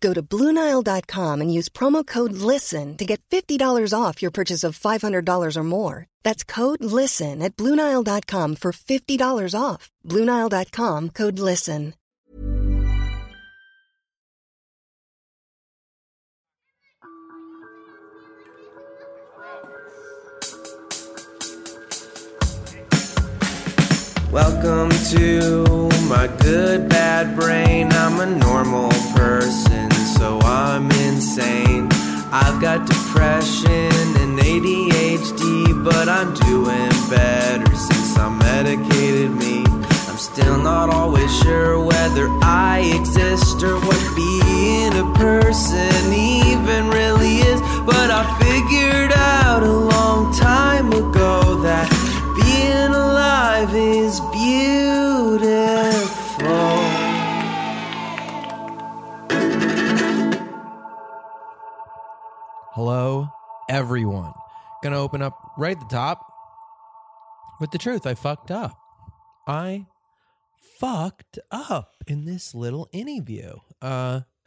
Go to BlueNile.com and use promo code LISTEN to get $50 off your purchase of $500 or more. That's code LISTEN at BlueNile.com for $50 off. BlueNile.com code LISTEN. Welcome to my good bad brain. I'm a normal person, so I'm insane. I've got depression and ADHD, but I'm doing better since I medicated me. I'm still not always sure whether I exist or what being a person even really is, but I figured out a long time ago that being alive is beautiful. Hello, everyone. Gonna open up right at the top with the truth. I fucked up. I fucked up in this little interview. Uh,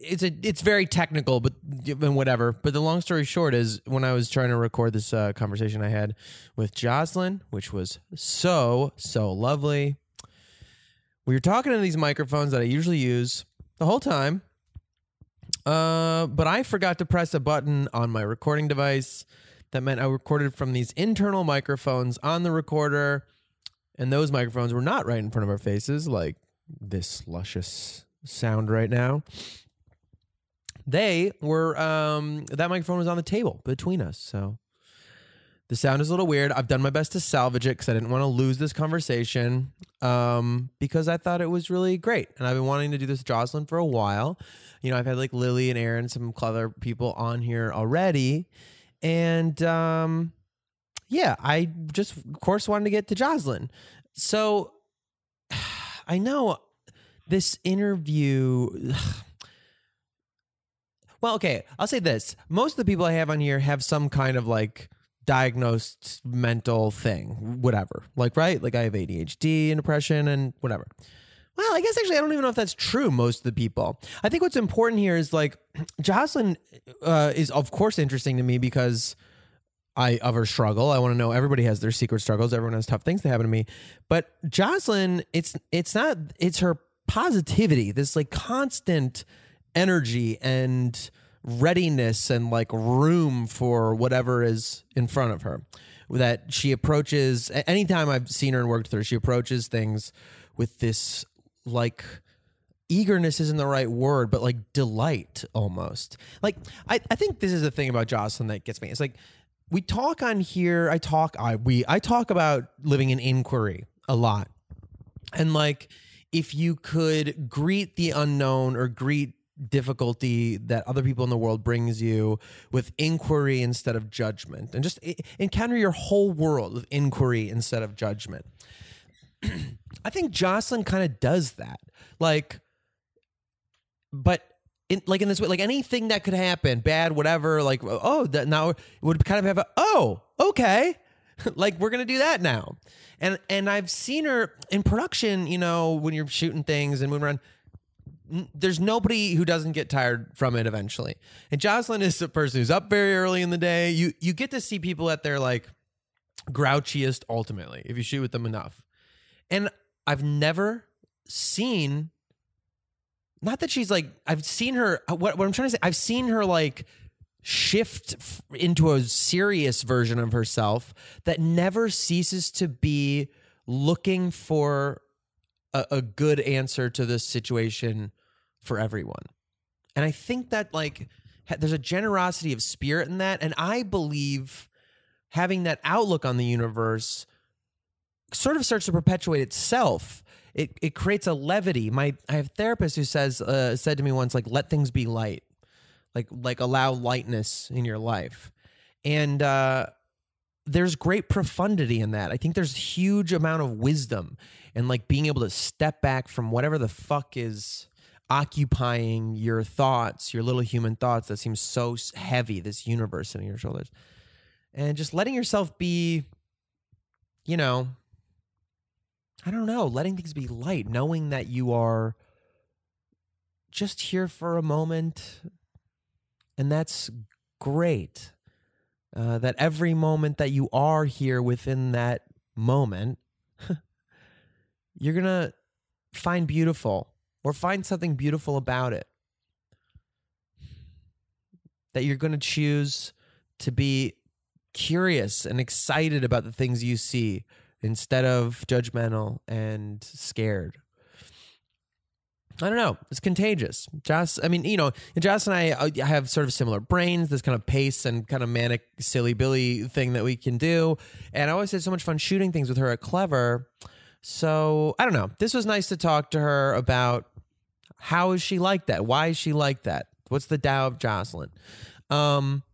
it's a it's very technical, but and whatever. But the long story short is, when I was trying to record this uh, conversation I had with Jocelyn, which was so so lovely, we were talking to these microphones that I usually use the whole time. Uh, but I forgot to press a button on my recording device. That meant I recorded from these internal microphones on the recorder, and those microphones were not right in front of our faces, like this luscious sound right now. They were um that microphone was on the table between us, so the sound is a little weird. I've done my best to salvage it because I didn't want to lose this conversation. Um, because I thought it was really great, and I've been wanting to do this with Jocelyn for a while. You know, I've had like Lily and Aaron, some clever people on here already, and um, yeah, I just of course wanted to get to Jocelyn. So I know this interview. Well, okay, I'll say this. Most of the people I have on here have some kind of like diagnosed mental thing, whatever. Like, right? Like I have ADHD and depression and whatever. Well, I guess actually I don't even know if that's true most of the people. I think what's important here is like Jocelyn uh, is of course interesting to me because I of her struggle. I want to know everybody has their secret struggles. Everyone has tough things that happen to me. But Jocelyn, it's it's not it's her positivity, this like constant energy and readiness and like room for whatever is in front of her. That she approaches anytime I've seen her and worked with her, she approaches things with this like eagerness isn't the right word, but like delight almost. Like I, I think this is the thing about Jocelyn that gets me. It's like we talk on here, I talk I we I talk about living in inquiry a lot. And like if you could greet the unknown or greet difficulty that other people in the world brings you with inquiry instead of judgment. And just encounter your whole world with inquiry instead of judgment. I think jocelyn kind of does that. Like but in, like in this way like anything that could happen bad whatever like oh that now it would kind of have a oh okay. Like we're gonna do that now. And and i've seen her in production you know when you're shooting things and moving around there's nobody who doesn't get tired from it eventually. And Jocelyn is a person who's up very early in the day. You you get to see people at their like grouchiest ultimately if you shoot with them enough. And I've never seen not that she's like I've seen her uh, what what I'm trying to say I've seen her like shift into a serious version of herself that never ceases to be looking for a good answer to this situation for everyone. And I think that like there's a generosity of spirit in that and I believe having that outlook on the universe sort of starts to perpetuate itself. It it creates a levity. My I have a therapist who says uh, said to me once like let things be light. Like like allow lightness in your life. And uh there's great profundity in that. I think there's a huge amount of wisdom and like being able to step back from whatever the fuck is occupying your thoughts, your little human thoughts that seem so heavy, this universe sitting on your shoulders. And just letting yourself be, you know, I don't know, letting things be light, knowing that you are just here for a moment. And that's great. Uh, that every moment that you are here within that moment, you're going to find beautiful or find something beautiful about it. That you're going to choose to be curious and excited about the things you see instead of judgmental and scared. I don't know. It's contagious. Joss, I mean, you know, Joss and I uh, have sort of similar brains, this kind of pace and kind of manic, silly Billy thing that we can do. And I always had so much fun shooting things with her at Clevver. So I don't know. This was nice to talk to her about how is she like that? Why is she like that? What's the Tao of Jocelyn? Um,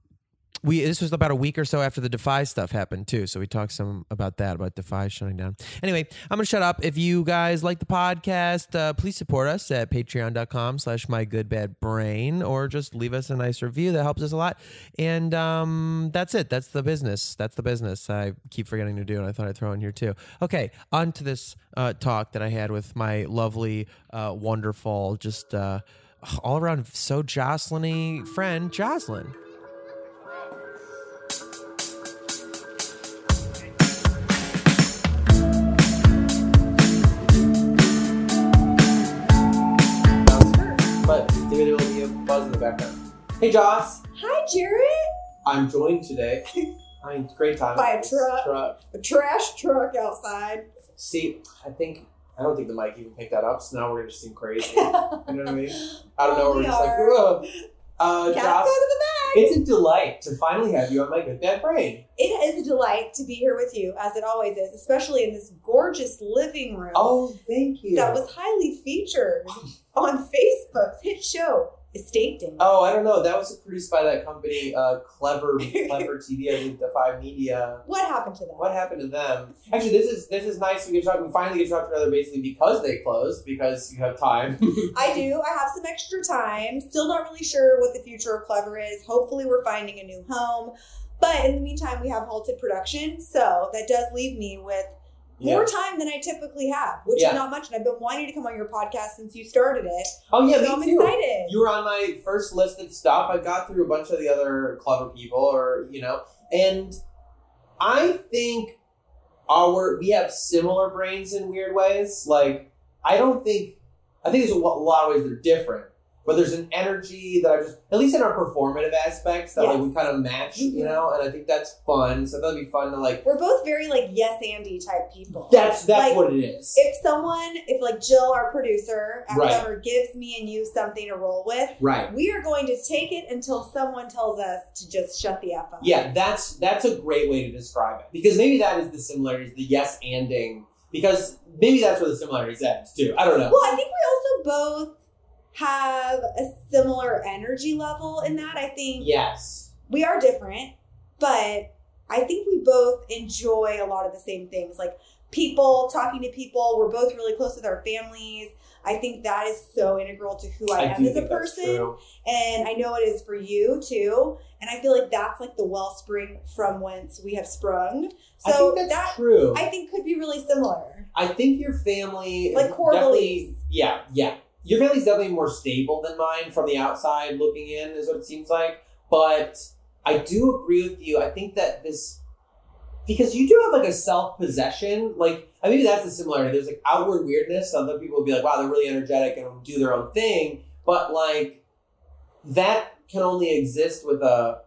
we this was about a week or so after the Defy stuff happened too, so we talked some about that about Defy shutting down. Anyway, I'm gonna shut up. If you guys like the podcast, uh, please support us at Patreon.com/slash My Good Bad Brain, or just leave us a nice review. That helps us a lot. And um, that's it. That's the business. That's the business. I keep forgetting to do, and I thought I'd throw in here too. Okay, on to this uh, talk that I had with my lovely, uh, wonderful, just uh, all around so Jocelyn-y friend, Jocelyn. Will be a buzz in the background. Hey, Joss. Hi, Jarrett. I'm joined today. I mean, great time. By a truck. Truck. A trash truck outside. See, I think I don't think the mic even picked that up. So now we're gonna just seem crazy. You know what I mean? I don't know. Oh, We're we just like. Ugh. uh, Cats out of the bag. It's a delight to finally have you on my good bad brain. It is a delight to be here with you, as it always is, especially in this gorgeous living room Oh, thank you. that was highly featured on Facebook's hit show, Estate Day. Oh, I don't know. That was produced by that company, uh, Clevver Clevver TV. I think Defy Media. What happened to them? What happened to them? Actually, this is this is nice. We get to talk. We finally get to talk to another basically because they closed because you have time. I do. I have some extra time. Still not really sure what the future of Clevver is. Hopefully, we're finding a new home. But in the meantime, we have halted production. So that does leave me with more time than I typically have, which Yeah. is not much. And I've been wanting to come on your podcast since you started it. Oh yeah, so I'm me too. excited. You were on my first list of stuff. I got through a bunch of the other clever people, or you know, and I think our we have similar brains in weird ways. Like I don't think I think there's a lot of ways they're different, but there's an energy that I just at least in our performative aspects that like we kind of match, you Mhm. know, and I think that's fun. So that'd be fun to like. We're both very like yes Andy type people. That's that's Like, what it is. If someone, if like Jill, our producer Right. Gives me and you something to roll with, right. we are going to take it until someone tells us to just shut the f up. Yeah, that's that's a great way to describe it because maybe that is the similarities, the yes anding. Because maybe that's where the similarities end too. I don't know. Well, I think we also both have a similar energy level in that. I think Yes. we are different, but I think we both enjoy a lot of the same things like people, talking to people. We're both really close with our families. I think that is so integral to who I, am as a person. And I know it is for you too. And I feel like that's like the wellspring from whence we have sprung. I So think that's that true. I think could be really similar. I think your family Like core beliefs. yeah, yeah. Your family's definitely more stable than mine from the outside looking in, is what it seems like. But I do agree with you. I think that this because you do have like a self possession, like I maybe that's the similarity. There's like outward weirdness. Some people will be like, wow, they're really energetic and do their own thing. But like that can only exist with a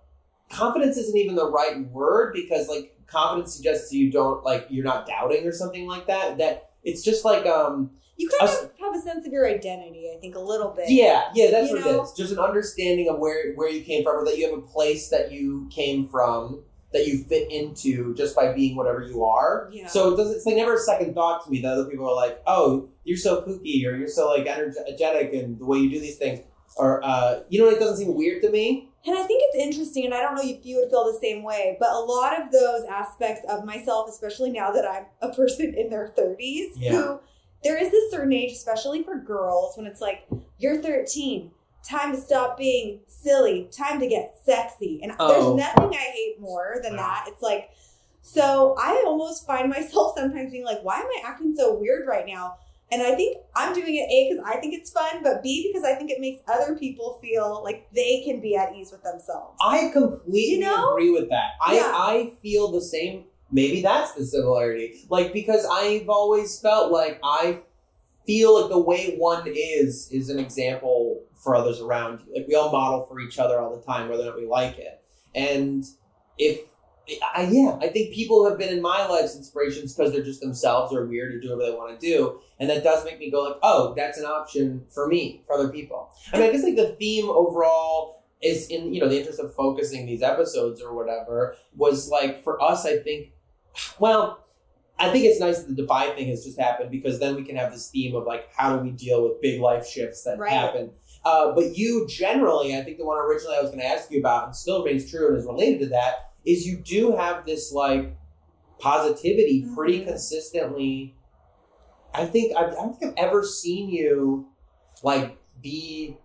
confidence isn't even the right word because like confidence suggests you don't like you're not doubting or something like that. That it's just like um You kind of have a sense of your identity, I think, a little bit. yeah yeah that's You what know? it is. Just an understanding of where where you came from or that you have a place that you came from that you fit into just by being whatever you are. Yeah. So it doesn't. It's like never a second thought to me that other people are like, "Oh, you're so kooky," or "You're so like energetic," and the way you do these things, or uh, you know, it doesn't seem weird to me. And I think it's interesting, and I don't know if you would feel the same way, but a lot of those aspects of myself, especially now that I'm a person in their 30s, Yeah. who there is this certain age, especially for girls, when it's like, you're 13, time to stop being silly, time to get sexy. And Oh. there's nothing I hate more than that. It's like, so I almost find myself sometimes being like, why am I acting so weird right now? And I think I'm doing it A because I think it's fun, but B because I think it makes other people feel like they can be at ease with themselves. I completely You know? agree with that. I Yeah. I feel the same. Maybe that's the similarity. Like because I've always felt like I feel like the way one is is an example for others around you. Like we all model for each other all the time, whether or not we like it. And if I, yeah, I think people have been in my life's inspirations because they're just themselves or weird or do whatever they want to do, and that does make me go like, oh, that's an option for me, for other people. I mean, I guess like the theme overall is in you know the interest of focusing these episodes or whatever was like for us. I think, well, I think it's nice that the Defy thing has just happened because then we can have this theme of like how do we deal with big life shifts that Right. happen. Uh, but you generally, I think the one originally I was going to ask you about and still remains true and is related to that is you do have this like positivity pretty Mhm. consistently. I think I, I don't think I've ever seen you like be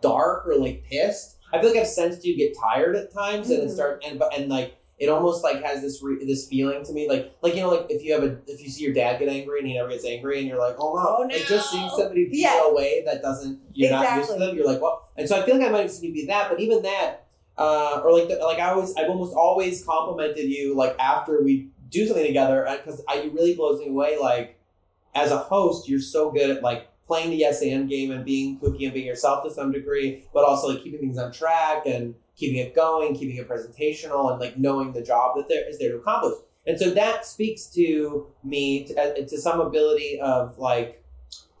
dark or like pissed. I feel like I've sensed you get tired at times and it Mhm. start and and like it almost like has this re- this feeling to me like like you know like if you have a if you see your dad get angry and he never gets angry and you're like oh no, Oh, like just seeing no. somebody Yes. a way that doesn't you're not used to them you're like well and so I feel like I might have seen you be that but even that uh, or like the, like I always I've almost always complimented you like after we do something together because I it really blows me away like as a host you're so good at like playing the yes and game and being kooky and being yourself to some degree but also like keeping things on track and keeping it going keeping it presentational and like knowing the job that there is there to accomplish and so that speaks to me to, uh, to some ability of like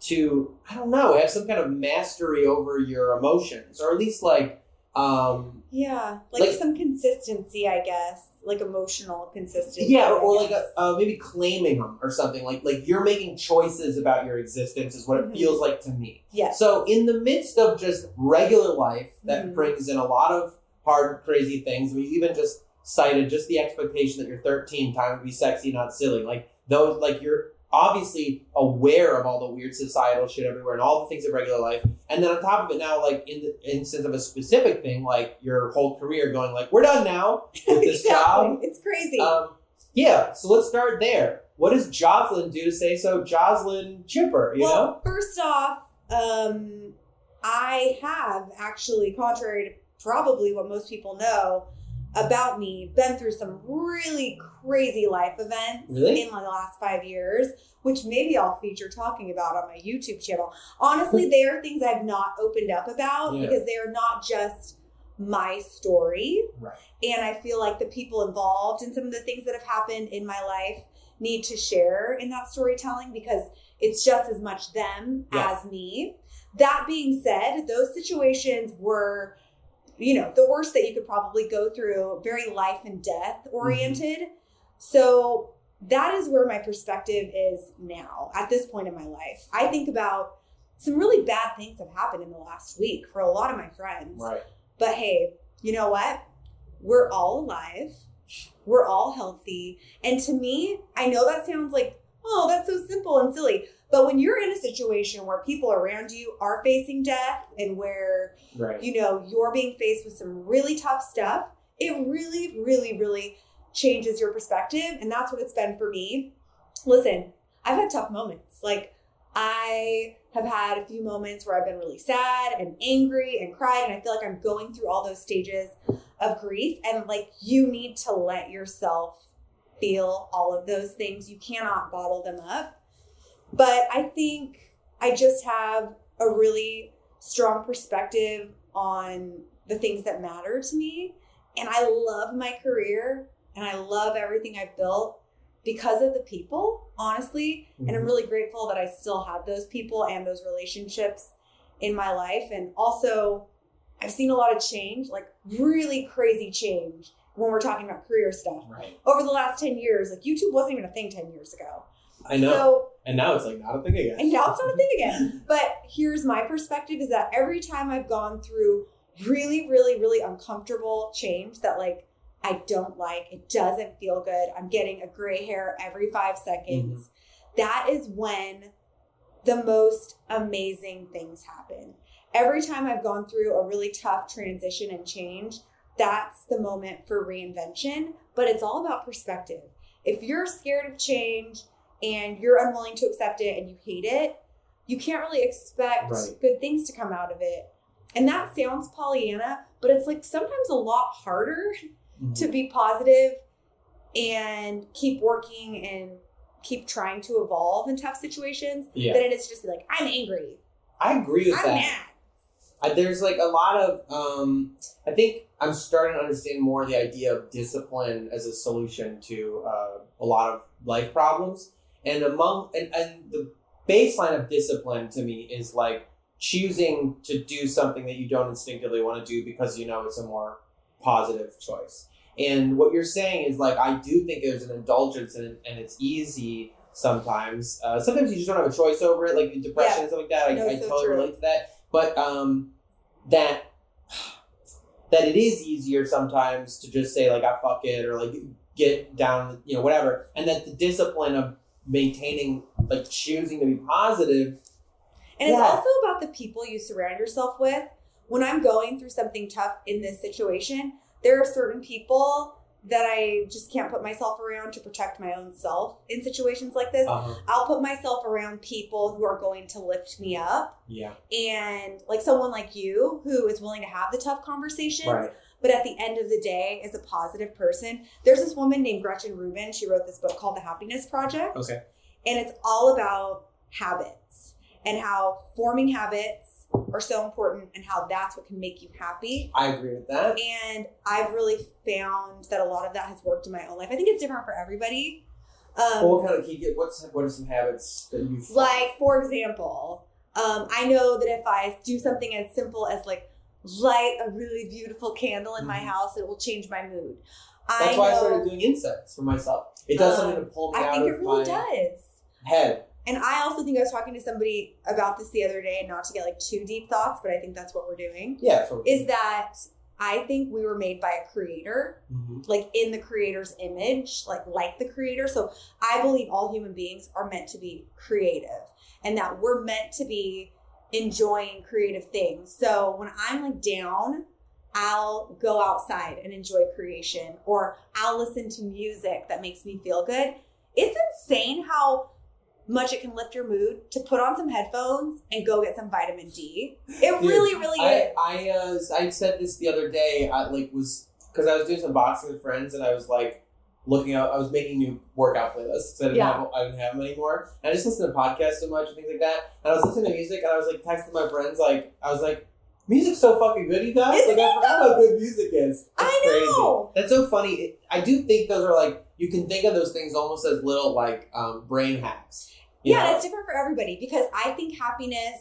to I don't know have some kind of mastery over your emotions or at least like um Yeah, like, Like- some consistency, I guess, like emotional consistency. Yeah, or, or like a, uh, maybe claiming them or something like like you're making choices about your existence is what Mhm. it feels like to me. yes. So in the midst of just regular life that Mhm. brings in a lot of hard, crazy things, we even just cited just the expectation that you're 13, time to be sexy, not silly. Like those, like you're obviously aware of all the weird societal shit everywhere and all the things of regular life. And then on top of it now, like in the instance of a specific thing, like your whole career going like, we're done now with this job. It's crazy. Um, yeah, so let's start there. What does Jocelyn do to say so? Jocelyn Chipper, you well, know? first off, um, I have actually, contrary to probably what most people know about me, been through some really crazy life events Really? in the last five years, which maybe I'll feature talking about on my YouTube channel. Honestly, mm-hmm. they are things I've not opened up about Yeah. because they are not just my story. Right. And I feel like the people involved in some of the things that have happened in my life need to share in that storytelling because it's just as much them Yeah. as me. That being said, those situations were, you know, the worst that you could probably go through, very life and death mm-hmm. oriented. So that is where my perspective is now at this point in my life. I think about some really bad things that have happened in the last week for a lot of my friends. Right. But hey, you know what? We're all alive. We're all healthy. And to me, I know that sounds like, oh, that's so simple and silly. But when you're in a situation where people around you are facing death and where, Right. you know, you're being faced with some really tough stuff, it really, really, really changes your perspective. And that's what it's been for me. Listen, I've had tough moments. Like, I have had a few moments where I've been really sad and angry and cried, and I feel like I'm going through all those stages of grief. And like, you need to let yourself feel all of those things. You cannot bottle them up. But I think I just have a really strong perspective on the things that matter to me. And I love my career and I love everything I've built because of the people, honestly. And I'm Mhm. really grateful that I still have those people and those relationships in my life. And also, I've seen a lot of change, like really crazy change when we're talking about career stuff. Right. Over the last 10 years, like YouTube wasn't even a thing 10 years ago. I know. So, and now it's like not a thing again. and now it's not a thing again. But here's my perspective is that every time I've gone through really, really, really uncomfortable change that like I don't like, it doesn't feel good. I'm getting a gray hair every five seconds. Mm-hmm. That is when the most amazing things happen. Every time I've gone through a really tough transition and change, that's the moment for reinvention. But it's all about perspective. If you're scared of change and you're unwilling to accept it and you hate it, you can't really expect Right. good things to come out of it. And that sounds Pollyanna, but it's like sometimes a lot harder Mhm. to be positive and keep working and keep trying to evolve in tough situations Yeah. than it is to just be like, I'm angry. I agree with I'm that. mad. There's like a lot of um, I think I'm starting to understand more the idea of discipline as a solution to uh, a lot of life problems and among and, and the baseline of discipline to me is like choosing to do something that you don't instinctively want to do because you know it's a more positive choice. And what you're saying is like i do think there's an indulgence and, and it's easy sometimes. Uh, sometimes you just don't have a choice over it like depression Yeah. and stuff like that. I, No, I so totally true. relate to that. But um that that it is easier sometimes to just say like I fuck it or like get down you know whatever. And that the discipline of maintaining like choosing to be positive And it's also about the people you surround yourself with. When I'm going through something tough in this situation, there are certain people that I just can't put myself around to protect my own self in situations like this. uh-huh. I'll put myself around people who are going to lift me up yeah and like someone like you who is willing to have the tough conversations right but at the end of the day is a positive person there's this woman named gretchen rubin. She wrote this book called the happiness project. Okay. And it's all about habits and how forming habits are so important and how that's what can make you happy. I agree with that. And i've really found that a lot of that has worked in my own life. I think it's different for everybody. Um, well, what kind of can you get what's what are some habits that you like for example um, i know that if i do something as simple as like light a really beautiful candle in my Mhm. house it will change my mood that's I why I started doing insects for myself it does Um, something to pull me i out think of it really my does head and i also think i was talking to somebody about this the other day and not to get like too deep thoughts but i think that's what we're doing yeah for, is that i think we were made by a creator Mhm. like in the creator's image, like like the creator. So I believe all human beings are meant to be creative and that we're meant to be enjoying creative things. So when I'm like down, I'll go outside and enjoy creation or I'll listen to music that makes me feel good. It's insane how much it can lift your mood to put on some headphones and go get some vitamin D. It Dude, really, really I is. I uh, I said this the other day. I like was because I was doing some boxing with friends, and I was like looking out. I was making new workout playlists I didn't Yeah. have I didn't have them anymore. And I just listened to podcasts so much and things like that. And I was listening to music, and I was like texting my friends, like I was like, "Music's so fucking good, you guys! Isn't like I forgot how good music is. It's I know. Crazy. That's so funny. It, I do think those are like you can think of those things almost as little like um, brain hacks. yeah, know? it's different for everybody because I think happiness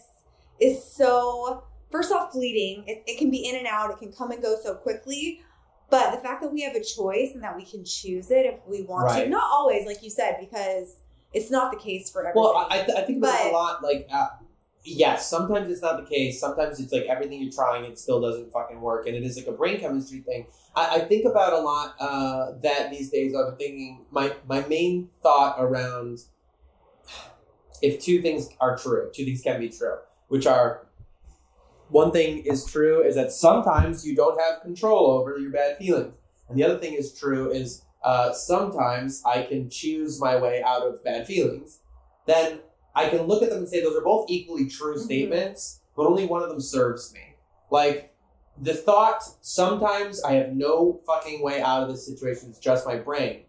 is so first off fleeting. It, it can be in and out. It can come and go so quickly. But the fact that we have a choice and that we can choose it if we want Right. to, not always, like you said, because it's not the case for everyone. Well, I, th- I think there's a lot like uh, yes, sometimes it's not the case. Sometimes it's like everything you're trying, it still doesn't fucking work, and it is like a brain chemistry thing. I, I think about a lot uh, that these days. I've been thinking my my main thought around if two things are true, two things can be true, which are one thing is true is that sometimes you don't have control over your bad feelings, and the other thing is true is uh, sometimes I can choose my way out of bad feelings. Then I can look at them and say those are both equally true Mhm. statements, but only one of them serves me. Like the thought, sometimes I have no fucking way out of this situation, it's just my brain.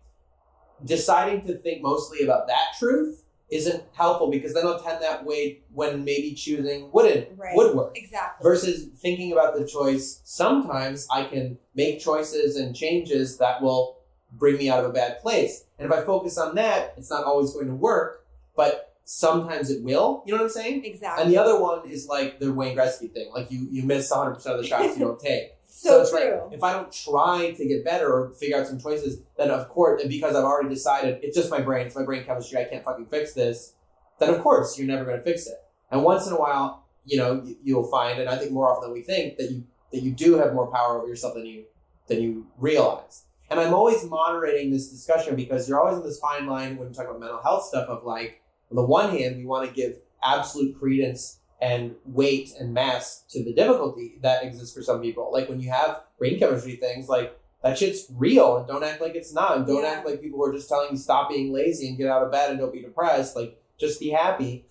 Deciding to think mostly about that truth isn't helpful because then I'll tend that way when maybe choosing wouldn't Right. would work. Exactly. Versus thinking about the choice, sometimes I can make choices and changes that will bring me out of a bad place. And if I focus on that, it's not always going to work, but sometimes it will. You know what I'm saying? exactly. And the other one is like the Wayne Gretzky thing. Like you, you miss 100% of the shots you don't take. So, like, true. if I don't try to get better or figure out some choices, then of course, and because I've already decided it's just my brain, it's my brain chemistry, I can't fucking fix this, then of course you're never going to fix it. And once in a while, you know, you, you'll find, and I think more often than we think, that you that you do have more power over yourself than you than you realize. And I'm always moderating this discussion because you're always in this fine line when you talk about mental health stuff of like, on the one hand, we want to give absolute credence and weight and mass to the difficulty that exists for some people. Like when you have brain chemistry things, like that shit's real and don't act like it's not. And don't Yeah. act like people who are just telling you stop being lazy and get out of bed and don't be depressed. Like just be happy.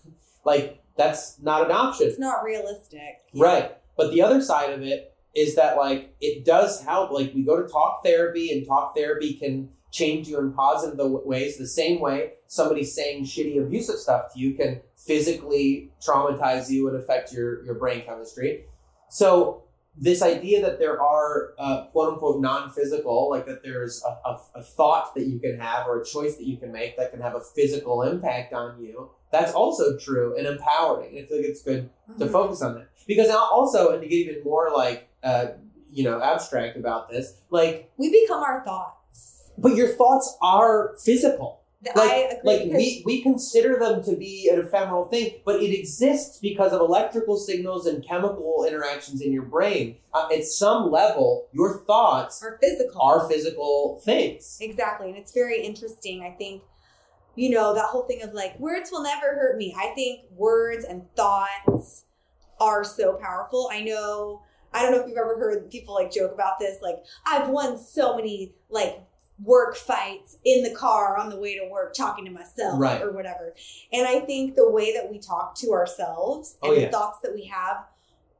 Like that's not an option. it's not realistic. Right. But the other side of it is that like it does help. Like we go to talk therapy and talk therapy can change you in positive ways. The same way somebody saying shitty abusive stuff to you can physically traumatize you and affect your, your brain chemistry. So this idea that there are uh, quote unquote non-physical, like that there's a, a, a thought that you can have or a choice that you can make that can have a physical impact on you, that's also true and empowering. And I feel like it's good to Mhm. focus on that because also and to get even more like uh you know abstract about this like We become our thoughts. but your thoughts are physical like I agree like we we consider them to be an ephemeral thing but it exists because of electrical signals and chemical interactions in your brain uh, at some level your thoughts are physical. are physical things Exactly. And it's very interesting. I think, you know, that whole thing of like, words will never hurt me. I think words and thoughts are so powerful. I know, I don't know if you've ever heard people like joke about this. Like, I've won so many like work fights in the car on the way to work talking to myself Right. or whatever. And I think the way that we talk to ourselves oh, and Oh, the thoughts that we have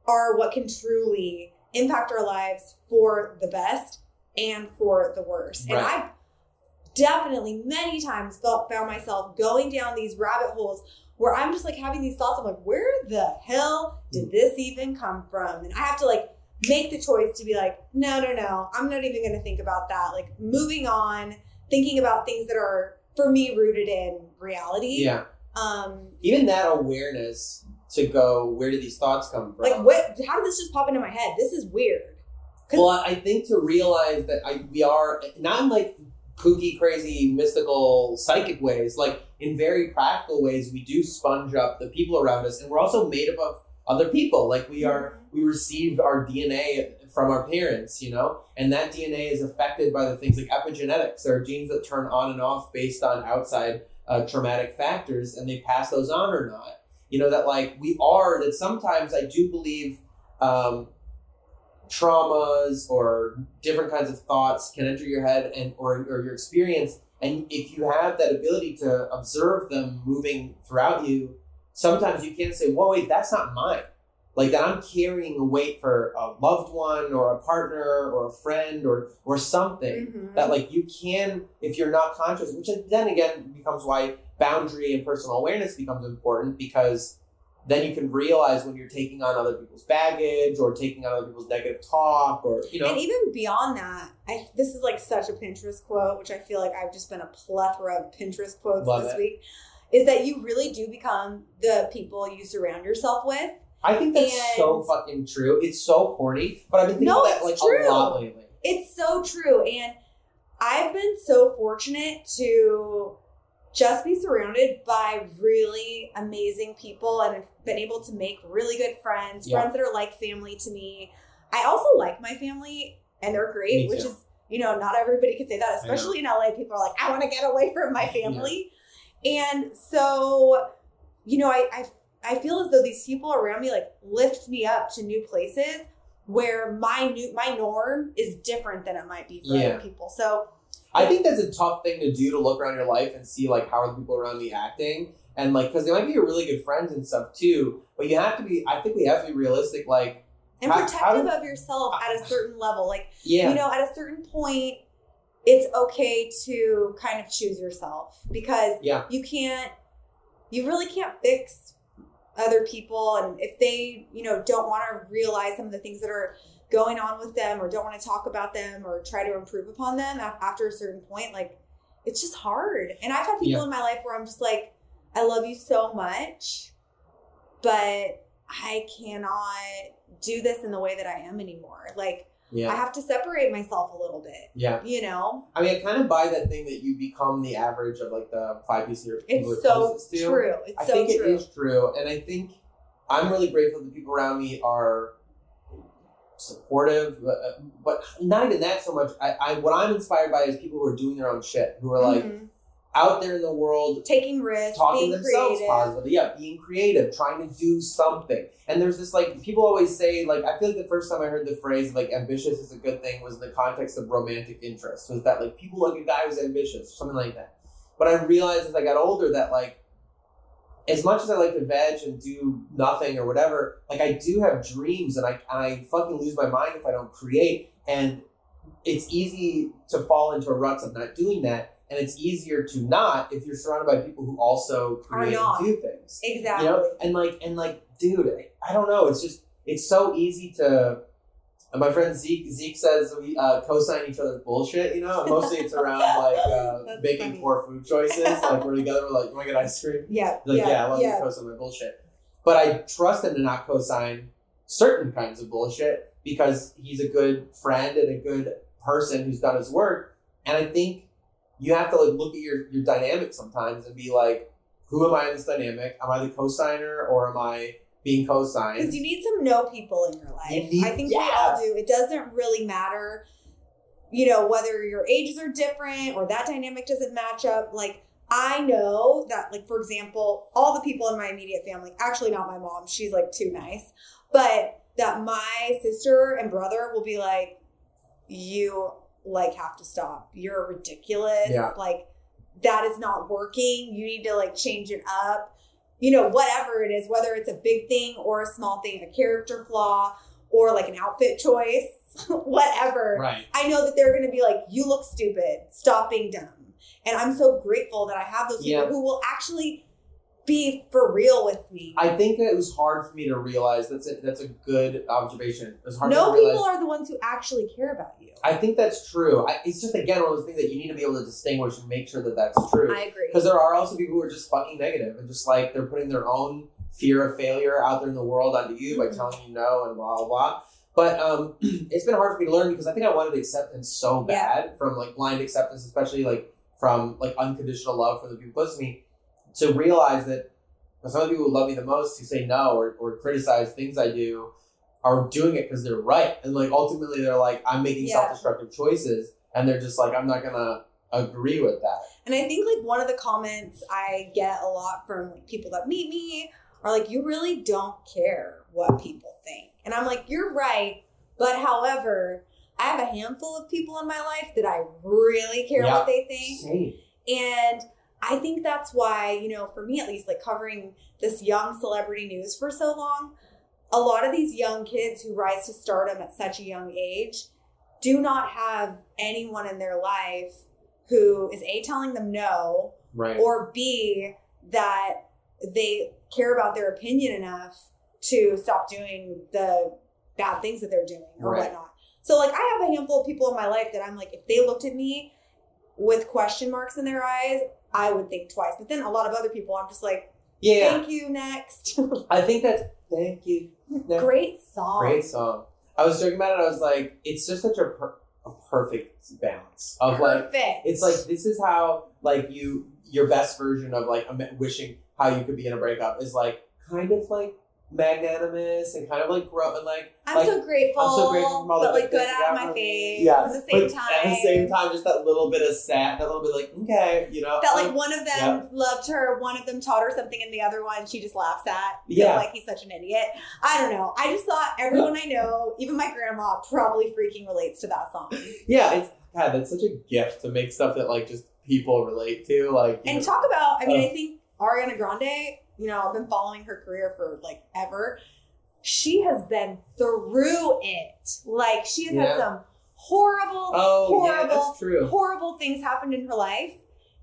are what can truly impact our lives for the best and for the worst. And Right. I definitely many times felt found myself going down these rabbit holes where I'm just like having these thoughts. I'm like, where the hell did mm. this even come from? And I have to like make the choice to be like, no, no, no, I'm not even going to think about that. Like moving on, thinking about things that are for me rooted in reality. yeah Um, even that awareness to go where do these thoughts come from like what? How did this just pop into my head? This is weird. Well, I think to realize that I, we are not in like kooky, crazy, mystical, psychic ways, like in very practical ways, we do sponge up the people around us, and we're also made up of other people. Like we are, we receive our DNA from our parents, you know, and that DNA is affected by the things like epigenetics. There are genes that turn on and off based on outside uh, traumatic factors, and they pass those on or not. You know that like we are that sometimes I do believe. Um, traumas or different kinds of thoughts can enter your head and or, or your experience and if you have that ability to observe them moving throughout you sometimes you can't say whoa wait that's not mine like that i'm carrying a weight for a loved one or a partner or a friend or or something Mhm. that like you can if you're not conscious which then again becomes why boundary and personal awareness becomes important because then you can realize when you're taking on other people's baggage or taking on other people's negative talk or you know And even beyond that, I this is like such a Pinterest quote, which I feel like I've just been a plethora of Pinterest quotes Love this it. week. Is that you really do become the people you surround yourself with. I think that's and- so fucking true it's so corny but i've been thinking No, about that like true. a lot lately It's so true. And I've been so fortunate to just be surrounded by really amazing people and have been able to make really good friends, Yeah. friends that are like family to me. I also like my family and they're great, which is, you know, not everybody can say that, especially in LA. People are like, I want to get away from my family. And so, you know, I, I I feel as though these people around me like lift me up to new places where my new my norm is different than it might be for Yeah. other people. So i think that's a tough thing to do to look around your life and see like how are the people around me acting and like because they might be your really good friends and stuff too but you have to be i think we have to be realistic like and How- how protective do- of yourself at a certain level. Like yeah you know, at a certain point, it's okay to kind of choose yourself because Yeah. you can't you really can't fix other people and if they you know don't want to realize some of the things that are going on with them or don't want to talk about them or try to improve upon them after a certain point like it's just hard and i've had people Yeah. in my life where i'm just like i love you so much but i cannot do this in the way that i am anymore like i have to separate myself a little bit Yeah. you know I mean, I kind of buy that thing that you become the average of like the five people you're it's so to. true it's I so think true it is true, and I think I'm really grateful that the people around me are supportive, but, uh, but not even that so much. I, I what I'm inspired by is people who are doing their own shit, who are like Mhm. Out there in the world taking risks talking being themselves creative positively. Yeah, being creative, trying to do something. And there's this like people always say like I feel like the first time I heard the phrase like ambitious is a good thing was in the context of romantic interest. Was that like people like a guy who's ambitious or something like that. But I realized as I got older that like as much as I like to veg and do nothing or whatever, like I do have dreams and I and I fucking lose my mind if I don't create. And it's easy to fall into ruts of not doing that. And it's easier to not if you're surrounded by people who also create and do things. exactly You know? And like and like, dude, I, I don't know. It's just it's so easy to and my friend Zeke Zeke says we uh, co-sign each other's bullshit, you know. Mostly it's around like uh, making funny. poor food choices. Like we're together, we're like, "You want to get ice cream?" yeah Like, yeah, yeah I love yeah you co-sign my bullshit. But I trust him to not co-sign certain kinds of bullshit because he's a good friend and a good person who's done his work. And I think you have to like look at your your dynamic sometimes and be like, who am I in this dynamic? Am I the co-signer or am I being co-signed? Because you need some know people in your life. You need- I think we all do. It doesn't really matter, you know, whether your ages are different or that dynamic doesn't match up. Like, I know that, like, for example, all the people in my immediate family, actually not my mom, she's like too nice, but that my sister and brother will be like, you like have to stop. You're ridiculous. Yeah. Like, that is not working. You need to like change it up you know, whatever it is, whether it's a big thing or a small thing, a character flaw or like an outfit choice, whatever. right. I know that they're going to be like, you look stupid, stop being dumb. And I'm so grateful that I have those people Yeah. who will actually be for real with me. I think that it was hard for me to realize that's a, that's a good observation. It was hard no people are the ones who actually care about you. I think that's true. I, it's just again one of those things that you need to be able to distinguish and make sure that that's true. I agree. Because there are also people who are just fucking negative and just like they're putting their own fear of failure out there in the world onto you by Mhm. telling you no and blah blah blah. But um, it's been hard for me to learn because I think I wanted acceptance so Yeah. bad from like blind acceptance, especially like from like unconditional love from the people close to me, to realize that some of the people who love me the most who say no or, or criticize things I do are doing it because they're right. And like ultimately they're like, I'm making Yeah. self destructive choices and they're just like, I'm not gonna agree with that. And I think like one of the comments I get a lot from like, people that meet me are like, you really don't care what people think. And I'm like, you're right. But however, I have a handful of people in my life that I really care Yeah. what they think. Same. And I think that's why, you know, for me at least, like covering this young celebrity news for so long, a lot of these young kids who rise to stardom at such a young age do not have anyone in their life who is A, telling them no, Right. or B, that they care about their opinion enough to stop doing the bad things that they're doing or Right. whatnot. So, like, I have a handful of people in my life that I'm like, if they looked at me with question marks in their eyes, I would think twice. But then a lot of other people, I'm just like, yeah. thank you, next. I think that's thank you. No. Great song. Great song. I was talking about it. I was like, it's just such a, per- a perfect balance of like, it's like this is how like you your best version of like wishing how you could be in a breakup is like kind of like magnanimous and kind of like grow and like I'm like, so grateful. I'm so grateful for all the like good out of my face. Yeah, At the same but time. at the same time, just that little bit of sad, that little bit like okay, you know, that like um, one of them loved her, one of them taught her something, and the other one she just laughs at. Yeah. like he's such an idiot. I don't know. I just thought everyone I know, even my grandma, probably freaking relates to that song. yeah, it's God, that's such a gift to make stuff that like just people relate to, like And know, talk about, I mean, Uh. I think Ariana Grande. You know, I've been following her career for like ever. She has been through it. Like she has Yeah. had some horrible, oh horrible, true. horrible things happened in her life.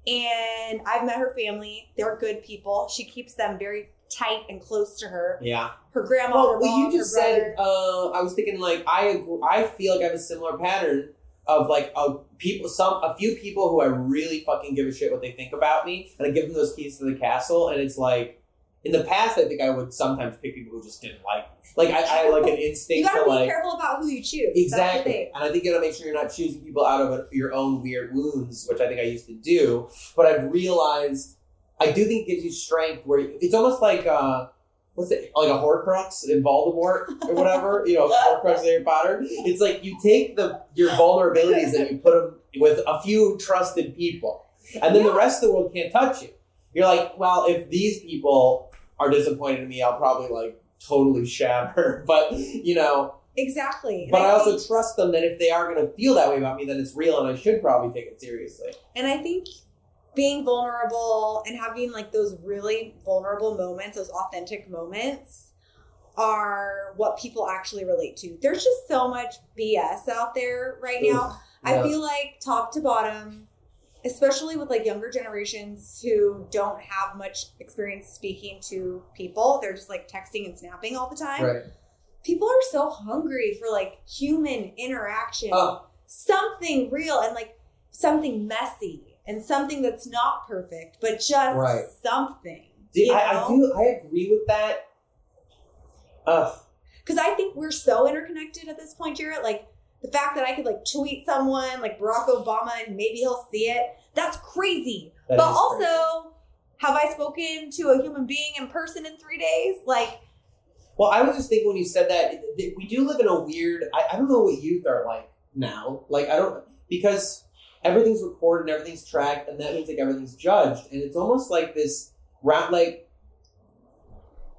And I've met her family. They're good people. She keeps them very tight and close to her. Yeah. Her grandma, Well, her mom, you just said, uh, I was thinking like I agree, I feel like I have a similar pattern of like a people, some a few people who I really fucking give a shit what they think about me, and I give them those keys to the castle, and it's like. In the past, I think I would sometimes pick people who just didn't like me. Like I, I had like an instinct. You gotta to be like careful about who you choose. Exactly. And I think you gotta make sure you're not choosing people out of your own weird wounds, which I think I used to do. But I've realized I do think it gives you strength where you, it's almost like uh what's it like a Horcrux in Voldemort or whatever, you know, Horcrux in Harry Potter. It's like you take the your vulnerabilities and you put them with a few trusted people, and then the rest of the world can't touch you. You're like, well, if these people are disappointed in me, I'll probably like totally shatter. But you know, Exactly. But I also think- trust them that if they are going to feel that way about me, then it's real and I should probably take it seriously. And I think being vulnerable and having like those really vulnerable moments, those authentic moments, are what people actually relate to. There's just so much BS out there right now. I Yeah. feel like top to bottom, especially with like younger generations who don't have much experience speaking to people, they're just like texting and snapping all the time. Right. People are so hungry for like human interaction Oh, something real and like something messy and something that's not perfect, but just Right. something. I, I do. I agree with that. Uh, Because I think we're so interconnected at this point, Jarrett. Like the fact that I could like tweet someone like Barack Obama and maybe he'll see it. That's crazy. that but also, have I spoken to a human being in person in three days? Like, well, I was just thinking when you said that that we do live in a weird. I, I don't know what youth are like now. Like I don't because everything's recorded and everything's tracked, and that means like everything's judged, and it's almost like this round like.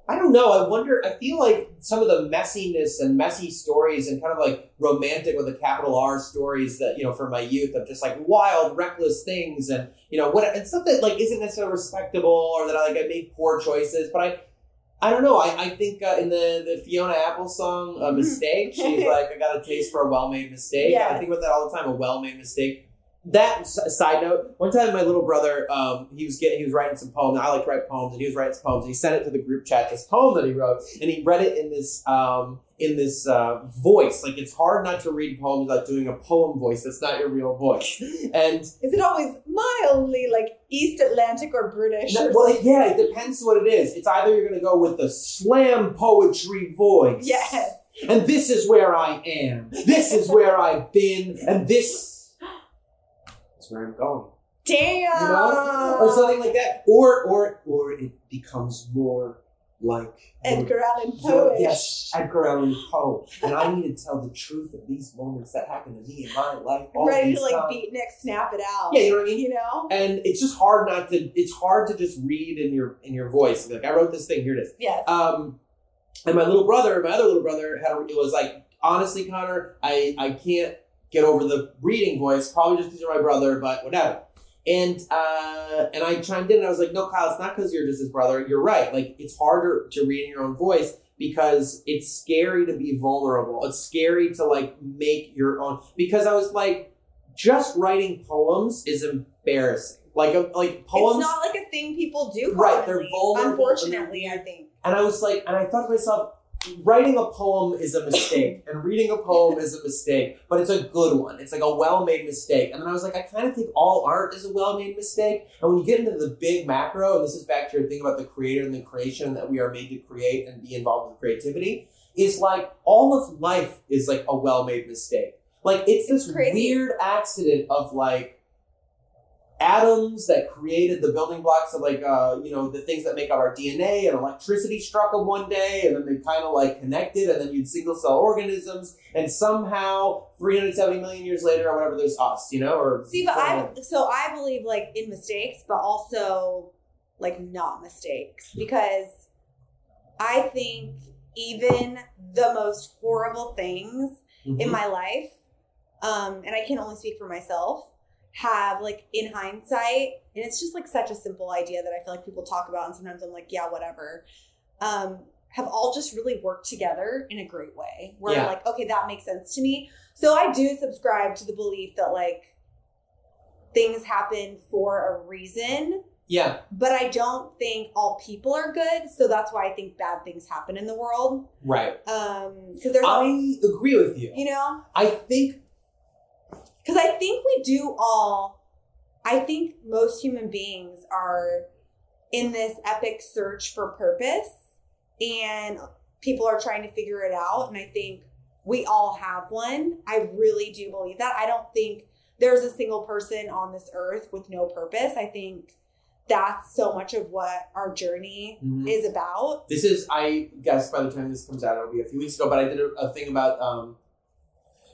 I don't know. I wonder. I feel like some of the messiness and messy stories and kind of like romantic with a capital R stories that you know from my youth of just like wild, reckless things and you know what and stuff that like isn't necessarily respectable or that I like I made poor choices. But I, I don't know. I, I think uh, in the the Fiona Apple song "A Mistake," she's like, "I got a taste for a well-made mistake." I think about that all the time. A well-made mistake. That side note. One time, my little brother, um, he was getting, he was writing some poems. I like to write poems, and he was writing some poems. And he sent it to the group chat. This poem that he wrote, and he read it in this um, in this uh, voice. Like it's hard not to read poems without doing a poem voice. That's not your real voice. And is it always mildly like East Atlantic or British? no, or well, something? yeah, it depends what it is. It's either you're going to go with the slam poetry voice. Yes. And this is where I am. This is where I've been. And this is where I'm going. Damn. You know? Or something like that. Or or or it becomes more like Edgar Allan Poe. Yes, Edgar Allan Poe. And I need to tell the truth of these moments that happened to me in my life. all Ready to like times. beat Nick, snap it out. Yeah, you know what I mean? You know? And it's just hard not to. It's hard to just read in your in your voice. Like I wrote this thing. Here it is. Yes. Um, and my little brother, my other little brother, had a, it was like, honestly, Connor, I I can't get over the reading voice. Probably just because you're my brother, but whatever. And uh, and I chimed in and I was like, no, Kyle, it's not because you're just his brother. You're right. Like it's harder to read in your own voice because it's scary to be vulnerable. It's scary to like make your own. Because I was like, just writing poems is embarrassing. Like a, like poems. it's not like a thing people do. Right, they're commonly, vulnerable Unfortunately, I think. And I was like, and I thought to myself, writing a poem is a mistake, and reading a poem is a mistake, but it's a good one. It's like a well made mistake. And then I was like, I kind of think all art is a well made mistake. And when you get into the big macro, and this is back to your thing about the creator and the creation that we are made to create and be involved with creativity, is like all of life is like a well made mistake. Like it's this crazy. weird accident of like atoms that created the building blocks of like uh you know the things that make up our DNA and electricity struck them one day and then they kind of like connected and then you'd single cell organisms and somehow 370 million years later or whatever there's us you know or See, but I so I believe like in mistakes, but also like not mistakes because I think even the most horrible things Mhm. in my life, um, and I can only speak for myself, have like in hindsight, and it's just like such a simple idea that I feel like people talk about, and sometimes I'm like, yeah, whatever. Um, have all just really worked together in a great way. Where Yeah. I'm like, okay, that makes sense to me. So I do subscribe to the belief that like things happen for a reason. Yeah. But I don't think all people are good, so that's why I think bad things happen in the world. Right. Um, because there's, I agree with you. you know, I think because I think we do all. I think most human beings are in this epic search for purpose, and people are trying to figure it out. And I think we all have one. I really do believe that. I don't think there's a single person on this earth with no purpose. I think that's so much of what our journey Mhm. is about. this is. I guess by the time this comes out, it'll be a few weeks ago. But I did a, a thing about. um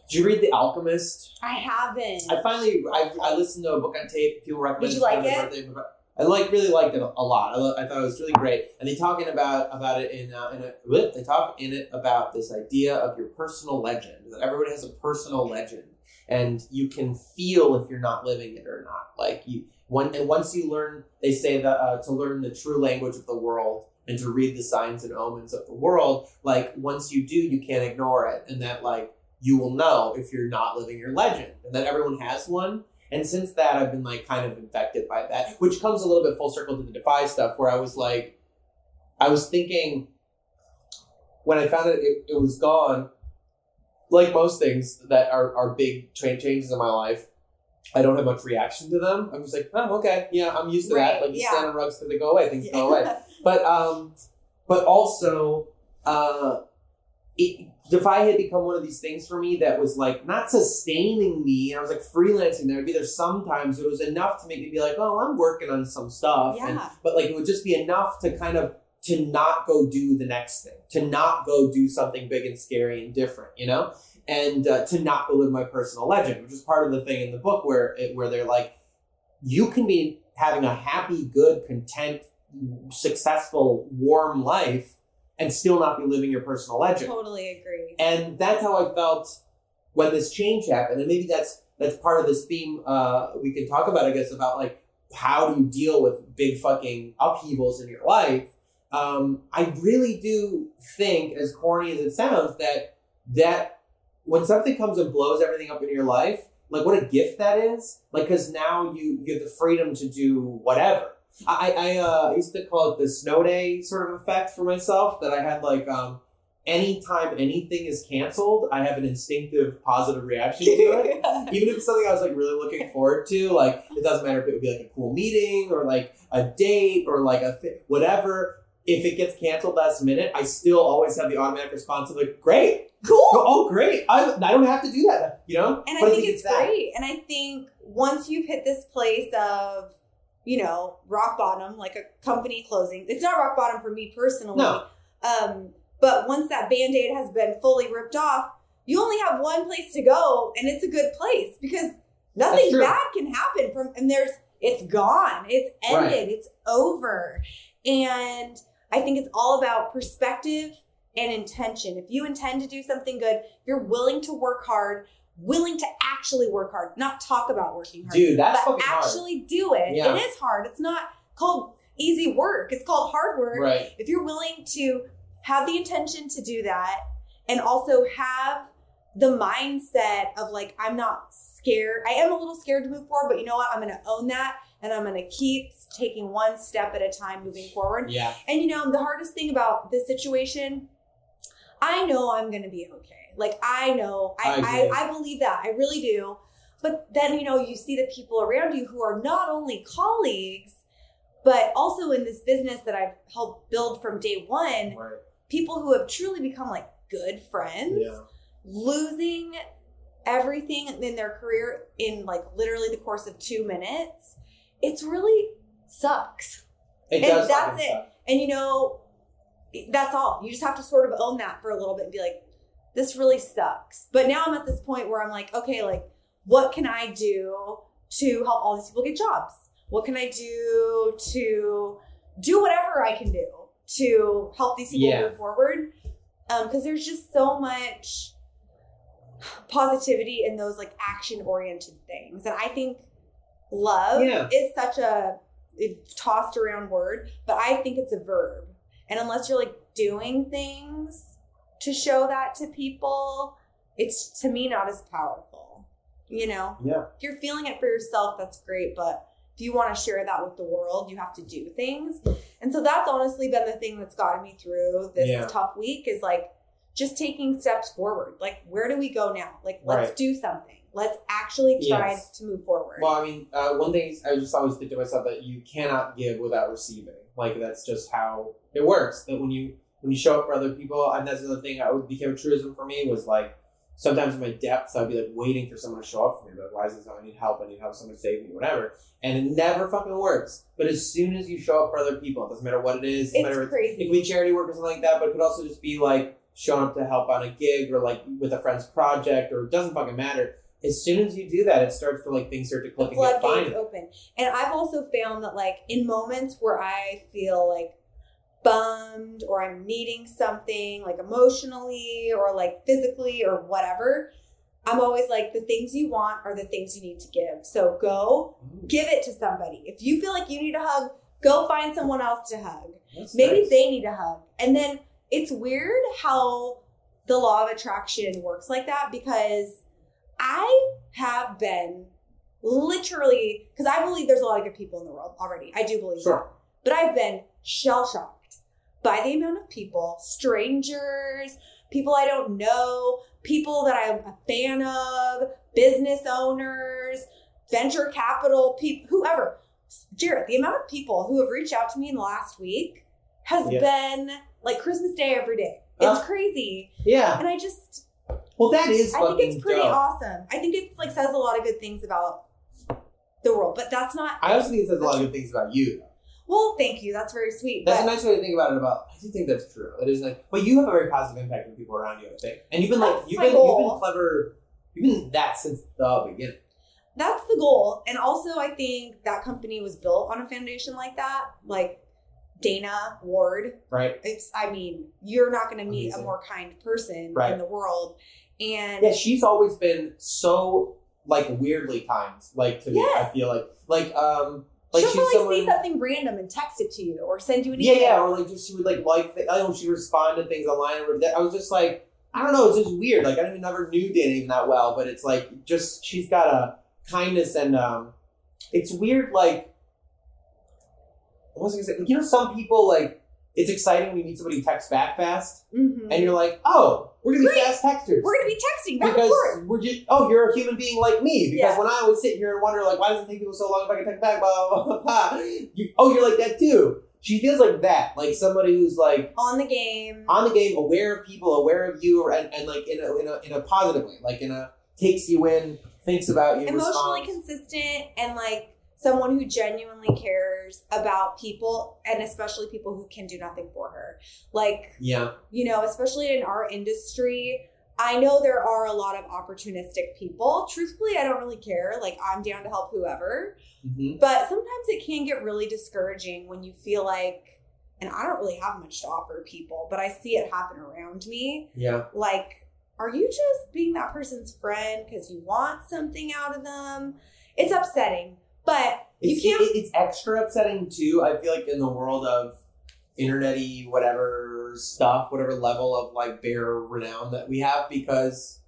Did you read The Alchemist? I haven't. I finally I, I listened to a book on tape. People recommended. Did you like it? birthday, I like really liked it a lot. I, I thought it was really great, and they talking about about it in uh, in a they talk in it about this idea of your personal legend. That everybody has a personal legend, and you can feel if you're not living it or not. Like you one and once you learn, they say that uh, to learn the true language of the world and to read the signs and omens of the world. Like once you do, you can't ignore it, and that like you will know if you're not living your legend, and that everyone has one. And since that, I've been like kind of infected by that, which comes a little bit full circle to the Defy stuff, where I was like, I was thinking when I found it, it, it was gone. Like most things that are, are big tra- changes in my life, I don't have much reaction to them. I'm just like, oh, okay, yeah, I'm used to that. Like you yeah. stand on rugs till they go away, things go away but um but also uh it, Defy had become one of these things for me that was like not sustaining me. And I was like freelancing. There would be there sometimes it was enough to make me be like, oh, I'm working on some stuff. And, but like it would just be enough to kind of to not go do the next thing, to not go do something big and scary and different, you know, and uh, to not go live my personal legend, which is part of the thing in the book where it, where they're like, you can be having a happy, good, content, successful, warm life and still not be living your personal legend. totally agree. And that's how I felt when this change happened. And maybe that's that's part of this theme uh, we can talk about, I guess, about like how do you deal with big fucking upheavals in your life. Um, I really do think, as corny as it sounds, that that when something comes and blows everything up in your life, like what a gift that is. Like because now you you have the freedom to do whatever. I I uh, used to call it the snow day sort of effect for myself. That I had like um, anytime anything is canceled, I have an instinctive positive reaction to it. Even if it's something I was like really looking forward to, like it doesn't matter if it would be like a cool meeting or like a date or like a fi- whatever. If it gets canceled last minute, I still always have the automatic response of like, "Great, cool. oh great, I, I don't have to do that," you know. And But I think it's that. great. And I think once you've hit this place of, you know, rock bottom, like a company closing, it's not rock bottom for me personally. No. Um, but once that band aid has been fully ripped off, you only have one place to go, and it's a good place because nothing bad can happen from, and there's, it's gone, it's ended, Right. it's over. And I think it's all about perspective and intention. If you intend to do something good, if you're willing to work hard, willing to actually work hard, not talk about working hard, Dude, that's but fucking hard. actually do it. Yeah. It is hard. It's not called easy work. It's called hard work. Right. If you're willing to have the intention to do that and also have the mindset of like, I'm not scared. I am a little scared to move forward, but you know what? I'm going to own that and I'm going to keep taking one step at a time moving forward. Yeah. And you know, the hardest thing about this situation, I know I'm going to be okay. Like I know, I I. I, I believe that. I really do. But then, you know, you see the people around you who are not only colleagues, but also in this business that I've helped build from day one, Right. people who have truly become like good friends, Yeah. losing everything in their career in like literally the course of two minutes. It's really sucks. It And that's it. suck. And you know, that's all. You just have to sort of own that for a little bit and be like, this really sucks. But now I'm at this point where I'm like, okay, like, what can I do to help all these people get jobs? What can I do to do whatever I can do to help these people Yeah. move forward? Um, because there's just so much positivity in those like action oriented things. And I think love Yeah. is such a tossed around word, but I think it's a verb. And unless you're like doing things to show that to people, it's to me not as powerful. You know, Yeah. if you're feeling it for yourself, that's great. But if you want to share that with the world, you have to do things. And so that's honestly been the thing that's gotten me through this Yeah. tough week is like just taking steps forward. Like, where do we go now? Like, let's Right. do something. Let's actually try Yes. to move forward. Well, I mean, uh, one thing I just always think to myself that you cannot give without receiving. Like that's just how it works. That when you when you show up for other people, and that's another thing. I would became a truism for me was like sometimes in my depths I'd be like waiting for someone to show up for me. Like, why is this? I need help. I need help. Someone save me. Whatever. And it never fucking works. But as soon as you show up for other people, it doesn't matter what it is. Doesn't matter it's if it could be charity work or something like that, but it could also just be like showing up to help on a gig or like with a friend's project or it doesn't fucking matter. As soon as you do that, it starts to like things start to click and get floodgates open. And I've also found that like in moments where I feel like bummed or I'm needing something like emotionally or like physically or whatever, I'm always like the things you want are the things you need to give. So go give it to somebody. If you feel like you need a hug, go find someone else to hug. That's Maybe nice. they need a hug. And then it's weird how the law of attraction works like that because I have been literally, because I believe there's a lot of good people in the world already. I do believe Sure. that. But I've been shell shocked by the amount of people, strangers, people I don't know, people that I'm a fan of, business owners, venture capital people, whoever. Jared, the amount of people who have reached out to me in the last week has Yeah. been like Christmas Day every day. It's Uh, crazy. Yeah. And I just Well, that is. I think it's pretty dope. awesome. I think it's like says a lot of good things about the world, but that's not I also think it says a lot of good things about you. Well, thank you. That's very sweet. That's a nice way to think about it. About I do think that's true. It is like, but you have a very positive impact on people around you. I think, and you've been like That's you've been you've been clever. You've been that since the beginning. that's the goal. And also I think that company was built on a foundation like that. Like Dana Ward. Right. It's I mean, you're not gonna meet Amazing. a more kind person Right. in the world. And Yeah, she's always been so like weirdly kind. Like to me, I feel like like um like she'll probably someone. see something random and text it to you or send you an yeah, email. yeah, or like just she would like like th- I don't know she respond to things online or that. I was just like I don't know, it's just weird. Like I even never knew even that well, but it's like just she's got a kindness and um it's weird like what was I gonna say? You know, some people like it's exciting when you meet somebody who texts back fast Mhm. and you're like, oh, we're gonna be Great. fast texters. We're gonna be texting back and forth. we're just oh you're a human being like me because Yeah. when I would sit here and wonder like why does it take people so long if I can text back blah blah blah, blah you, oh you're like that too she feels like that like somebody who's like On the game. on the game aware of people aware of you and, and like in a, in a in a positive way like in a takes you in thinks about you emotionally responds. consistent and like someone who genuinely cares about people and especially people who can do nothing for her. Like yeah. you know especially in our industry i know there are a lot of opportunistic people. Truthfully i don't really care. Like i'm down to help whoever. Hmm but sometimes it can get really discouraging when you feel like and i don't really have much to offer people but i see it happen around me. Yeah. Like are you just being that person's friend because you want something out of them? It's upsetting but it's, you can't it's extra upsetting too i feel like in the world of internety whatever stuff whatever level of like bare renown that we have because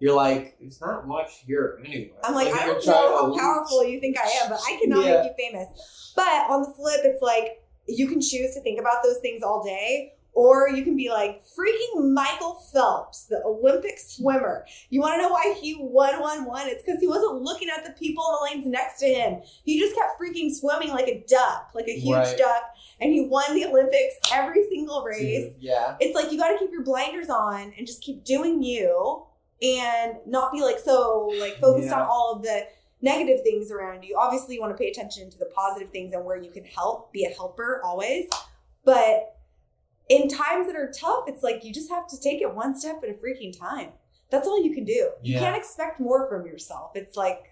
you're like there's not much here anyway i'm like, if i don't know how powerful you think i am but i cannot Yeah. make you famous but on the flip it's like you can choose to think about those things all day or you can be like freaking Michael Phelps, the Olympic swimmer. You want to know why he won, won, won? It's because he wasn't looking at the people in the lanes next to him. He just kept freaking swimming like a duck, like a huge Right. duck, and he won the Olympics every single race. yeah it's like you got to keep your blinders on and just keep doing you and not be like so like focused Yeah. on all of the negative things around you obviously you want to pay attention to the positive things and where you can help be a helper always but in times that are tough it's like you just have to take it one step at a freaking time that's all you can do you Yeah. can't expect more from yourself it's like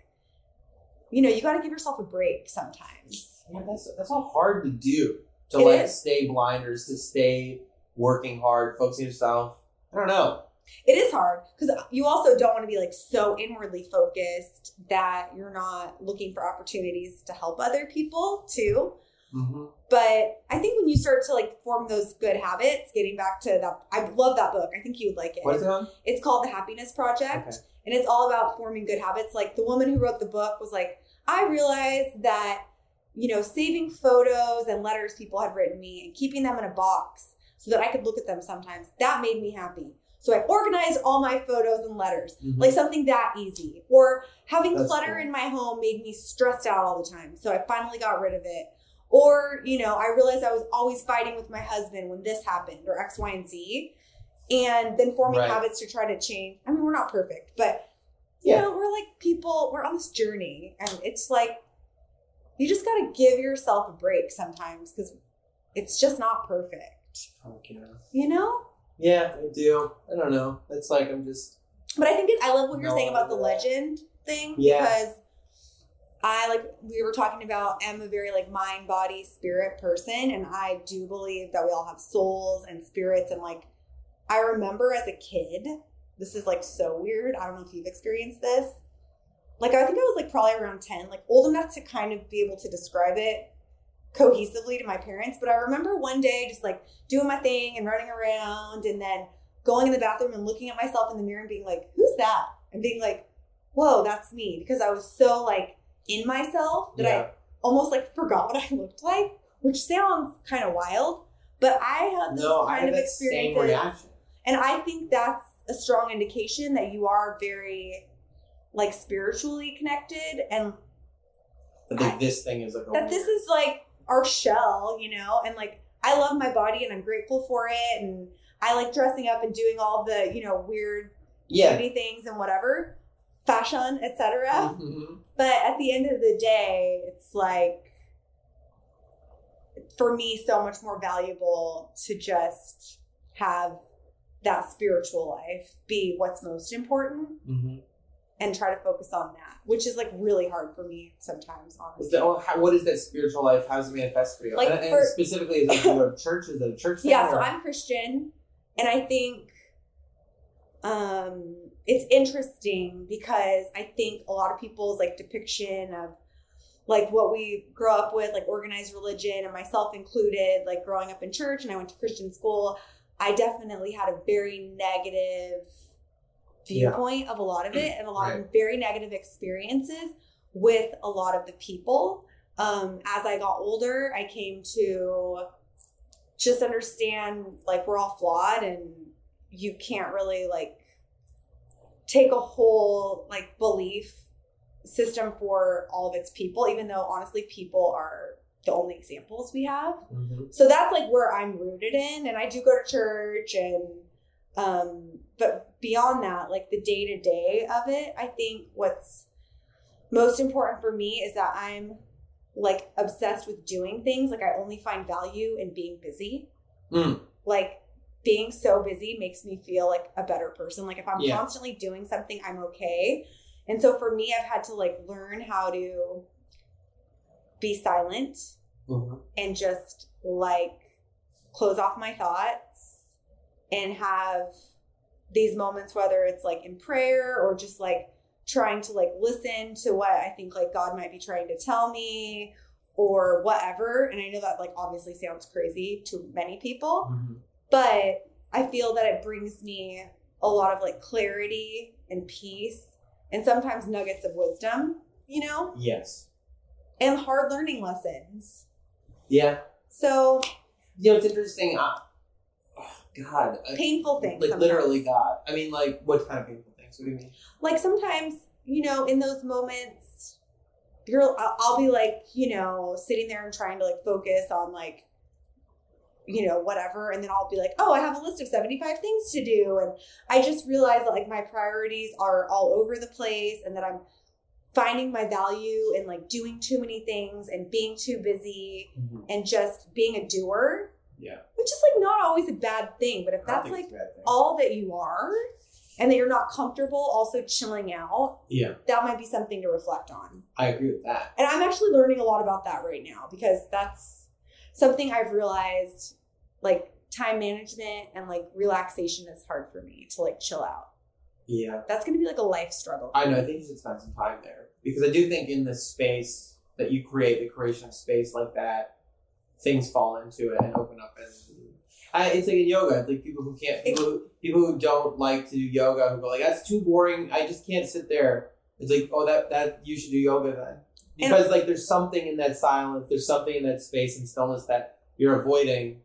you know you got to give yourself a break sometimes Yeah, that's that's all hard to do. To It like is. stay blinders, to stay working hard, focusing yourself. I don't know. it is hard because you also don't want to be like so inwardly focused that you're not looking for opportunities to help other people too Mm-hmm. but i think when you start to like form those good habits getting back to that i love that book i think you would like it What is it on? it's called the happiness project Okay. and it's all about forming good habits. Like the woman who wrote the book was like, I realized that, you know, saving photos and letters people had written me and keeping them in a box so that I could look at them sometimes, that made me happy. So I organized all my photos and letters, Mhm. like something that easy. Or having That's clutter cool. in my home made me stressed out all the time. So I finally got rid of it. Or, you know, I realized I was always fighting with my husband when this happened or X, Y, and Z. And then forming Right. habits to try to change. I mean, we're not perfect, but you Yeah. know, we're like people, we're on this journey. And it's like, you just got to give yourself a break sometimes because it's just not perfect, Fuck yeah. you know? Yeah, I do. I don't know. It's like I'm just. But I think it, I love what you're No, saying about the yeah. legend thing Yeah. because I like we were talking about I'm a very like mind body spirit person and I do believe that we all have souls and spirits and like I remember as a kid this is like so weird I don't know if you've experienced this like I think I was like probably around 10 like old enough to kind of be able to describe it cohesively to my parents but I remember one day just like doing my thing and running around and then going in the bathroom and looking at myself in the mirror and being like, who's that? And being like, whoa, that's me. Because I was so like in myself that Yeah. I almost like forgot what I looked like, which sounds kind of wild. But I had this No, kind of reaction. And I think that's a strong indication that you are very like spiritually connected and like, this thing is like. that this is like our shell, you know, and like I love my body and I'm grateful for it and I like dressing up and doing all the, you know, weird Yeah. beauty things and whatever, fashion, etc. Mhm. But at the end of the day, it's like for me so much more valuable to just have that spiritual life be what's most important Mhm. and try to focus on that, which is like really hard for me sometimes, Is honestly. that, oh, how, what is that spiritual life? How does it manifest for you? Like, and, and specifically, is it you go to church? Is it a church thing? yeah so i'm christian and i think um it's interesting because i think a lot of people's like depiction of like what we grow up with like organized religion and myself included like growing up in church and i went to christian school i definitely had a very negative Yeah. viewpoint of a lot of it and a lot Right. of very negative experiences with a lot of the people um as i got older i came to just understand like we're all flawed and you can't really like take a whole like belief system for all of its people even though honestly people are the only examples we have Mhm. so that's like where i'm rooted in and i do go to church and um but beyond that like the day to day of it i think what's most important for me is that i'm like obsessed with doing things like i only find value in being busy Mm. like being so busy makes me feel like a better person like if i'm Yeah. constantly doing something i'm okay and so for me i've had to like learn how to be silent Mhm. and just like close off my thoughts and have these moments whether it's like in prayer or just like trying to like listen to what I think like God might be trying to tell me or whatever and I know that like obviously sounds crazy to many people Mhm. But I feel that it brings me a lot of like clarity and peace and sometimes nuggets of wisdom you know Yes. and hard learning lessons Yeah. so You know, it's interesting. Uh, oh, God. I- painful things. Like sometimes. literally, God. I mean, like, what kind of painful things? What do you mean? Like sometimes, you know, in those moments, you're. I'll, I'll be like, you know, sitting there and trying to like focus on like, you know, whatever, and then I'll be like, oh, I have a list of seventy five things to do, and I just realize that like my priorities are all over the place, and that I'm finding my value in like doing too many things and being too busy mm-hmm. and just being a doer. Yeah. Which is like not always a bad thing, but if that's like it's a bad thing. all that you are and that you're not comfortable also chilling out, Yeah, that might be something to reflect on. I agree with that. And I'm actually learning a lot about that right now because that's something I've realized like time management and like relaxation is hard for me to like chill out. Yeah. That's going to be like a life struggle. I know. I think you should spend some time there because I do think in this space that you create, the creation of space like that, things fall into it and open up, and I, it's like in yoga. It's like people who can't, people who, people who don't like to do yoga who go like, that's too boring. I just can't sit there. It's like, oh, that that you should do yoga then, because like there's something in that silence, there's something in that space and stillness that you're avoiding.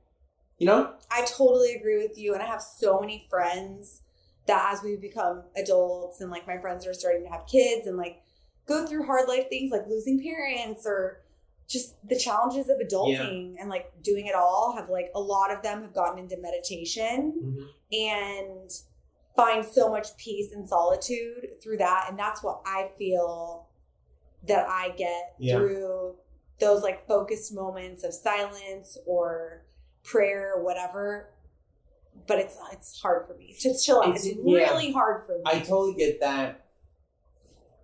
You know? I totally agree with you. And I have so many friends that as we become adults and like my friends are starting to have kids and like go through hard life things like losing parents or just the challenges of adulting and like doing it all have like a lot of them have gotten into meditation mm-hmm. and find so much peace and solitude through that and that's what i feel that i get Yeah. through those like focused moments of silence or prayer or whatever but it's it's hard for me to chill out it's, It's- yeah. really hard for me I totally get that.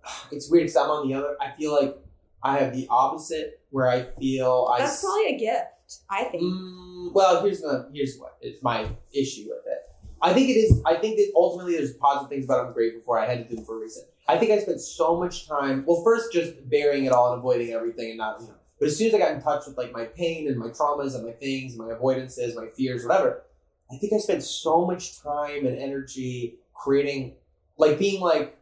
It's weird because I'm on the other. I feel like I have the opposite, where I feel I. that's probably a gift i think Mm, well, here's the here's what is my issue with it. I think it is. I think that ultimately there's positive things about I'm grateful for. I had to do them for a reason. I think I spent so much time. Well, first just burying it all and avoiding everything and not you know. But as soon as I got in touch with like my pain and my traumas and my things, my avoidances, my fears, whatever, I think I spent so much time and energy creating, like being like.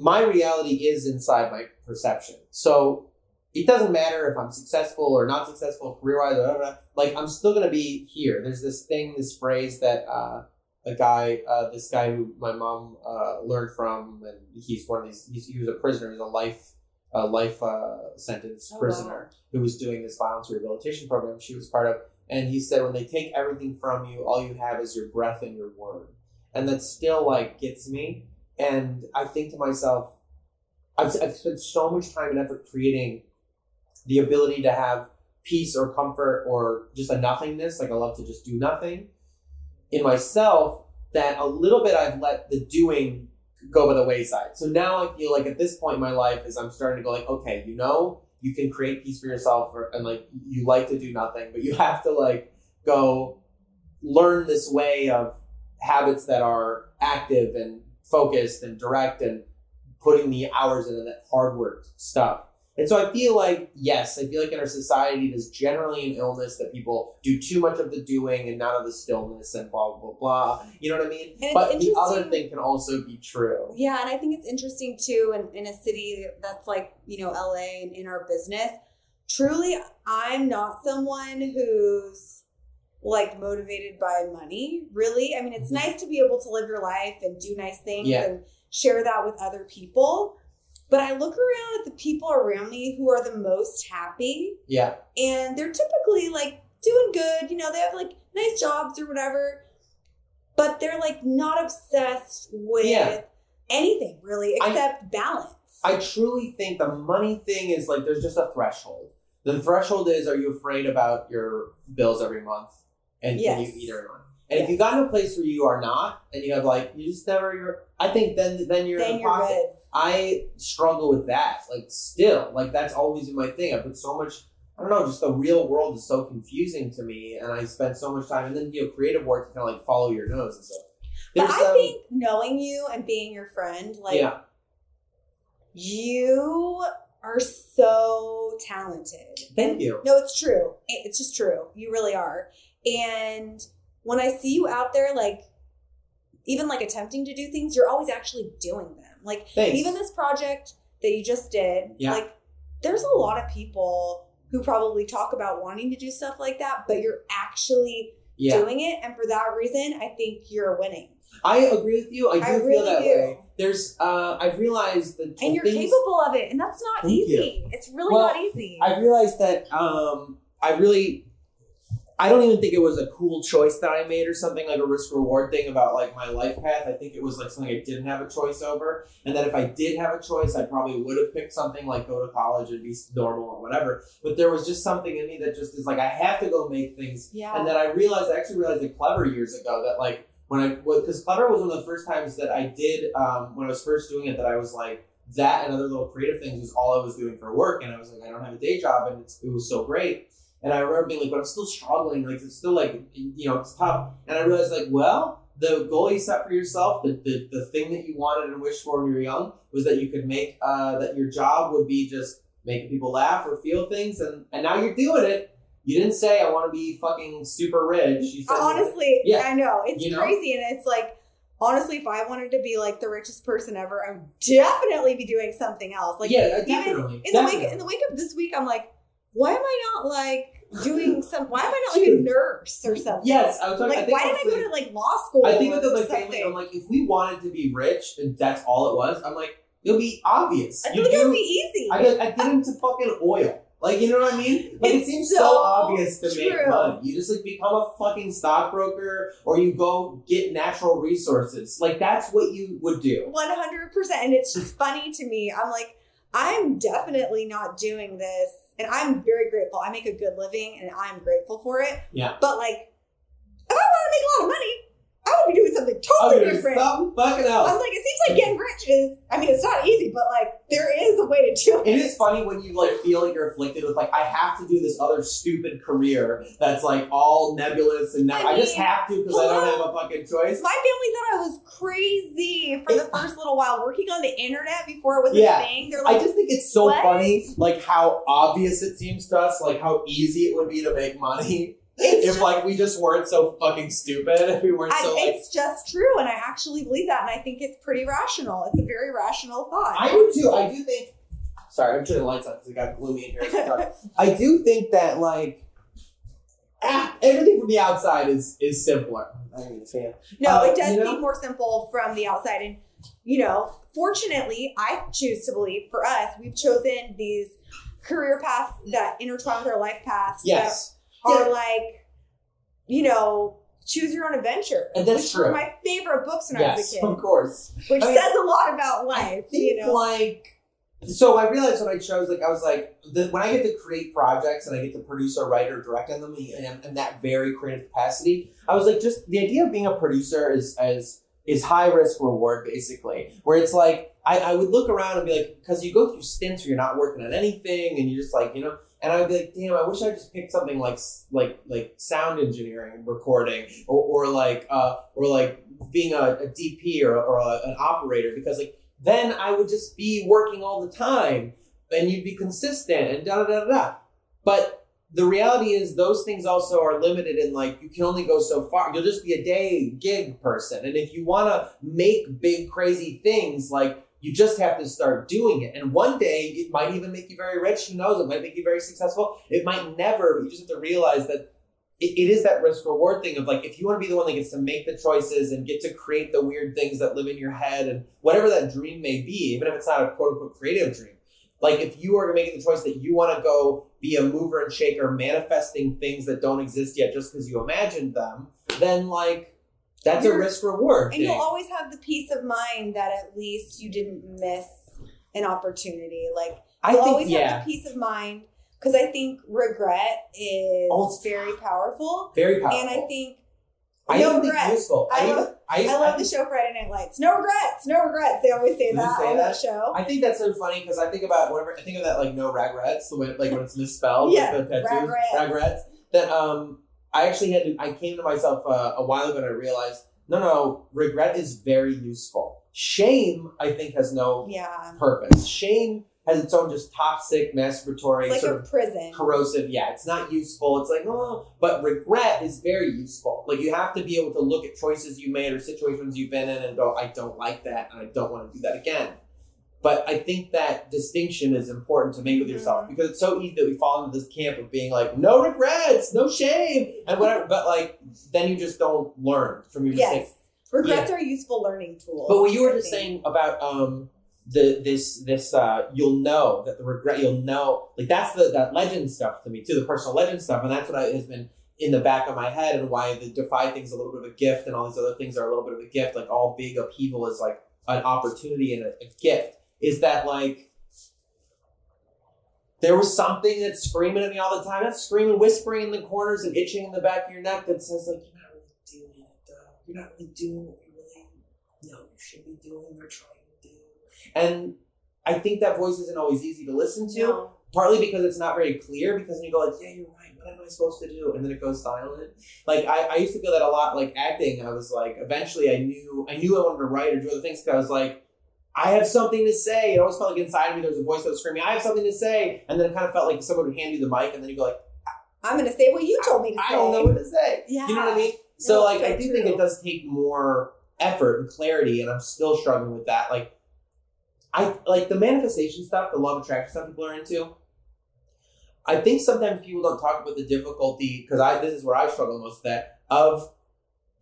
My reality is inside my perception. So it doesn't matter if I'm successful or not successful career wise. Like I'm still gonna be here. There's this thing, this phrase that uh, a guy, uh, this guy who my mom uh, learned from, and he's one of these. He's, he was a prisoner. He's a life, uh, life uh, sentence Oh, wow. prisoner who was doing this violence rehabilitation program. She was part of, and he said, when they take everything from you, all you have is your breath and your word, and that still like gets me. And I think to myself, I've, I've spent so much time and effort creating the ability to have peace or comfort or just a nothingness, like I love to just do nothing in myself, that a little bit I've let the doing go by the wayside. So now I feel like at this point in my life is I'm starting to go like, okay, you know, you can create peace for yourself or, and like you like to do nothing, but you have to like go learn this way of habits that are active and focused and direct and putting the hours into that hard work stuff. And so I feel like, yes, I feel like in our society, there's generally an illness that people do too much of the doing and not of the stillness and blah, blah, blah. You know what I mean? And but the other thing can also be true. Yeah, and I think it's interesting too in, in a city that's like, you know, LA and in our business. Truly, I'm not someone who's like motivated by money, really. I mean, it's Mhm. nice to be able to live your life and do nice things Yeah. and share that with other people. But I look around at the people around me who are the most happy Yeah. and they're typically like doing good, you know, they have like nice jobs or whatever, but they're like not obsessed with Yeah. anything really I- except balance. I truly think the money thing is like there's just a threshold. The threshold is are you afraid about your bills every month and can you eat every month? And if you got in a place where you are not and you have like you just never you're I think then then you're in then the you're pocket. good. I struggle with that. Like still, like that's always been my thing. I put so much. I don't know. Just the real world is so confusing to me, and I spend so much time. And then you know, creative work to kind of like follow your nose and stuff. But I um, think knowing you and being your friend, like yeah, you are so talented. thank And- you. No, it's true. It's just true. You really are. And when I see you out there, like even like attempting to do things, you're always actually doing them. Like Thanks. even this project that you just did, Yeah. like there's a lot of people who probably talk about wanting to do stuff like that, but you're actually yeah, doing it. And for that reason, I think you're winning. I agree with you. I do I feel that do. way. There's, uh, I've realized that And you're things, capable of it. And that's not easy. It's really Well, not easy. I've realized that um, I really, I don't even think it was a cool choice that I made or something like a risk reward thing about like my life path. I think it was like something I didn't have a choice over, and that if I did have a choice, I probably would have picked something like go to college and be normal or whatever. But there was just something in me that just is like I have to go make things, yeah. and then I realized I actually realized it Clevver years ago that like when I was because Clevver was one of the first times that I did um, when I was first doing it that I was like that and other little creative things was all I was doing for work, and I was like I don't have a day job, and it's, it was so great. And I remember being like, but I'm still struggling. Like it's still like you know it's tough. And I realized like, well, the goal you set for yourself, the the, the thing that you wanted and wished for when you were young, was that you could make uh, that your job would be just making people laugh or feel things, and and now you're doing it. You didn't say I want to be fucking super rich. You said honestly, Yeah. I know it's You know? crazy, and it's like honestly, if I wanted to be like the richest person ever, I would definitely be doing something else. Like yeah, even definitely. in the wake in the wake of this week, I'm like, why am I not like doing some? Why am I not like a nurse or something? Yes, I was talking. I Like, think why didn't I go the- to like law school? I think with like family. I'm like, if we wanted to be rich and that's all it was, I'm like, it'll be obvious. I feel like it'll be easy. I get, I get into fucking oil. Like, you know what I mean? Like, it seems so, so obvious to make money. You just like become a fucking stockbroker, or you go get natural resources. Like, that's what you would do. One hundred percent, and it's just funny to me. I'm like, I'm definitely not doing this, and I'm very grateful. I make a good living, and I'm grateful for it. Yeah. But like, if I want to make a lot of money, I would be doing something totally different. something fucking I'm like, it seems like getting rich is. I mean, it's not easy, but like, there is a way to do it. It is funny when you like feel like you're afflicted with like I have to do this other stupid career that's like all nebulous and I I, I just have to because I don't have a fucking choice. My family thought I was crazy for the first little while working on the internet before it was Yeah. a thing. They're like, I just think it's so What? funny, like how obvious it seems to us, like how easy it would be to make money it's if like we just weren't so fucking stupid. If we weren't I, so like. it's just true, and I actually believe that, and I think it's pretty rational. It's a very rational thought. I do too. I do think. Sorry, I'm turning the lights on because it got gloomy in here. as we talk. I do think that like. Ah, everything from the outside is is simpler. I a fan. no, Uh, it does you know? seem more simple from the outside, and you know, fortunately, I choose to believe for us, we've chosen these career paths that intertwine with our life paths. Yes, that Yeah. like, you know. Choose your own adventure. And that's true. my favorite books when I was a kid, of course. which I mean, says a lot about life. think You know, like so I realized when I chose like I was like the, when I get to create projects and I get to produce or write or direct on them and in that very creative capacity, I was like just the idea of being a producer is as is high risk reward basically where it's like I, I would look around and be like because you go through stints where you're not working on anything and you're just like you know and I would be like damn I wish I just picked something like like like sound engineering and recording or, or like uh or like being a, a DP or, or a, an operator because like then I would just be working all the time and you'd be consistent and da da da da. But the reality is, those things also are limited in like you can only go so far. You'll just be a day gig person. And if you want to make big, crazy things, like you just have to start doing it. And one day it might even make you very rich. Who knows? It might make you very successful. It might never, but you just have to realize that it, it is that risk reward thing of like if you want to be the one that gets to make the choices and get to create the weird things that live in your head and whatever that dream may be, even if it's not a quote unquote creative dream. Like if you are making the choice that you want to go be a mover and shaker, manifesting things that don't exist yet just because you imagined them, then like that's a risk reward and you'll always have the peace of mind that at least you didn't miss an opportunity. Like I think always yeah, have the peace of mind because I think regret is Oh, very powerful, very powerful. and I think I no regrets. I I, love- I, I love the show Friday Night Lights. No regrets, no regrets. They always say that say on that? that show. I think that's so funny because I think about whenever I think of that like no regrets, the way like when it's misspelled, Yeah, like the tattoos, regrets. regrets. That um, I actually had to. I came to myself uh, a while ago and I realized no, no, regret is very useful. Shame, I think, has no yeah, purpose. Shame has its own just toxic, masturbatory, like sort a of prison. corrosive. Yeah, it's not useful. It's like, oh, but regret is very useful. Like you have to be able to look at choices you made or situations you've been in and go, I don't like that and I don't want to do that again. But I think that distinction is important to make with yourself Mhm. because it's so easy that we fall into this camp of being like, no regrets, no shame, and whatever. But like, then you just don't learn from your mistakes. Yes, regrets are useful learning tools. But what you were just saying about um the this this uh you'll know that the regret you'll know like that's the that legend stuff to me too the personal legend stuff and that's what I, has been in the back of my head and why the defy thing's a little bit of a gift and all these other things are a little bit of a gift like all big upheaval is like an opportunity and a, a gift is that like there was something that's screaming at me all the time. That's screaming whispering in the corners and itching in the back of your neck that says like you're not really doing it though. You're not really doing what you really know you should be doing or trying to do. And I think that voice isn't always easy to listen to No. partly because it's not very clear because then you go like yeah you're right. What am i supposed to do? And then it goes silent. Like I, I used to feel that a lot like acting i was like eventually i knew i knew i wanted to write or do other things because i was like i have something to say it always felt like inside of me there was a voice that was screaming i have something to say and then it kind of felt like someone would hand you the mic and then you'd go like I'm gonna say what you told me to I say. don't know what to say. Yeah. You know what I mean? So No, like I do think it does take more effort and clarity, and I'm still struggling with that. Like I like the manifestation stuff, the law of attraction stuff people are into. I think sometimes people don't talk about the difficulty because I this is where I struggle most that of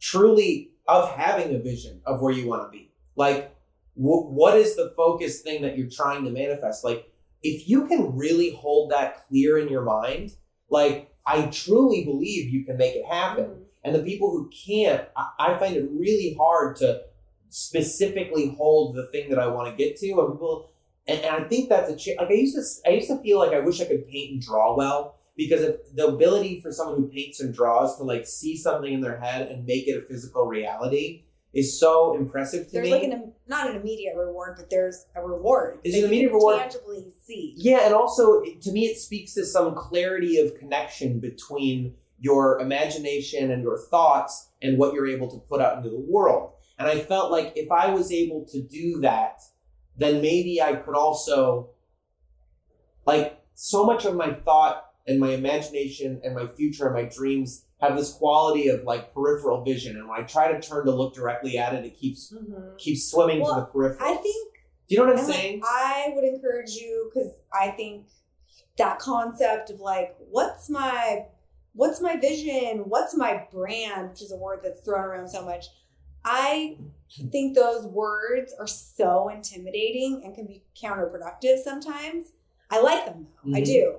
truly of having a vision of where you want to be. Like, wh- what is the focus thing that you're trying to manifest? Like, if you can really hold that clear in your mind, like I truly believe you can make it happen. Mhm. And the people who can't, I, I find it really hard to specifically hold the thing that I want to get to. And people, and, and I think that's a cha- like I used to. I used to feel like I wish I could paint and draw well because if the ability for someone who paints and draws to like see something in their head and make it a physical reality is so impressive to There's me. like an not an immediate reward, but there's a reward. Is an you immediate can reward? Tangibly see. Yeah, and also it- to me, it speaks to some clarity of connection between your imagination and your thoughts and what you're able to put out into the world. And I felt like if I was able to do that, then maybe I could also, like, so much of my thought and my imagination and my future and my dreams have this quality of like peripheral vision. And when I try to turn to look directly at it, it keeps Mhm. keeps swimming Well, to the peripheral. I think Do you know what I'm And, like, saying? I would encourage you because I think that concept of like, what's my what's my vision? What's my brand, which is a word that's thrown around so much. I think those words are so intimidating and can be counterproductive sometimes. I like them though. I Mhm. do.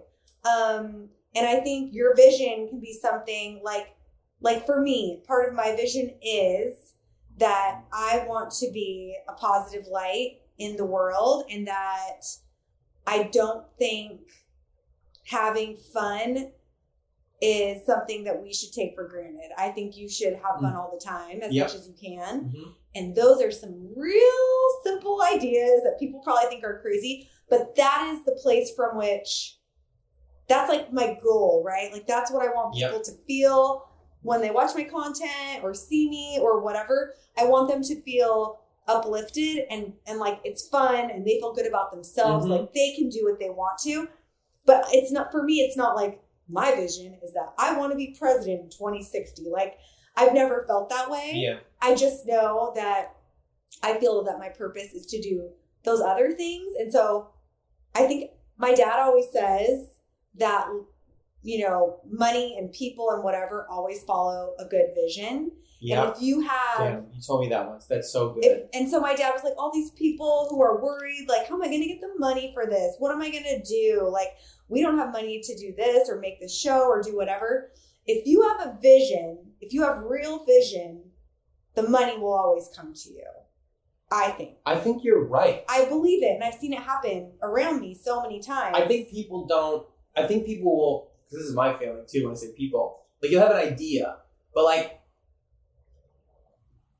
Um, and I think your vision can be something like like for me, part of my vision is that I want to be a positive light in the world and that I don't think having fun is something that we should take for granted. I think you should have fun all the time as Yep. much as you can. Mhm. And those are some real simple ideas that people probably think are crazy, but that is the place from which that's like my goal, right? Like that's what I want Yep. people to feel when they watch my content or see me or whatever. I want them to feel uplifted and and like it's fun and they feel good about themselves, Mhm. like they can do what they want to. But it's not for me, it's not like my vision is that I want to be president in 2060. Like I've never felt that way. Yeah. I just know that I feel that my purpose is to do those other things. And so I think my dad always says that, you know, money and people and whatever always follow a good vision. Yeah. And if you have, Damn, you told me that once. That's so good. if, and so my dad was like, all these people who are worried, like, how am I going to get the money for this? What am I going to do? Like, we don't have money to do this or make this show or do whatever. If you have a vision, if you have real vision, the money will always come to you. I think. I think you're right. I believe it, and I've seen it happen around me so many times. I think people don't. I think people will. Cause this is my feeling too. When I say people, like you'll have an idea, but like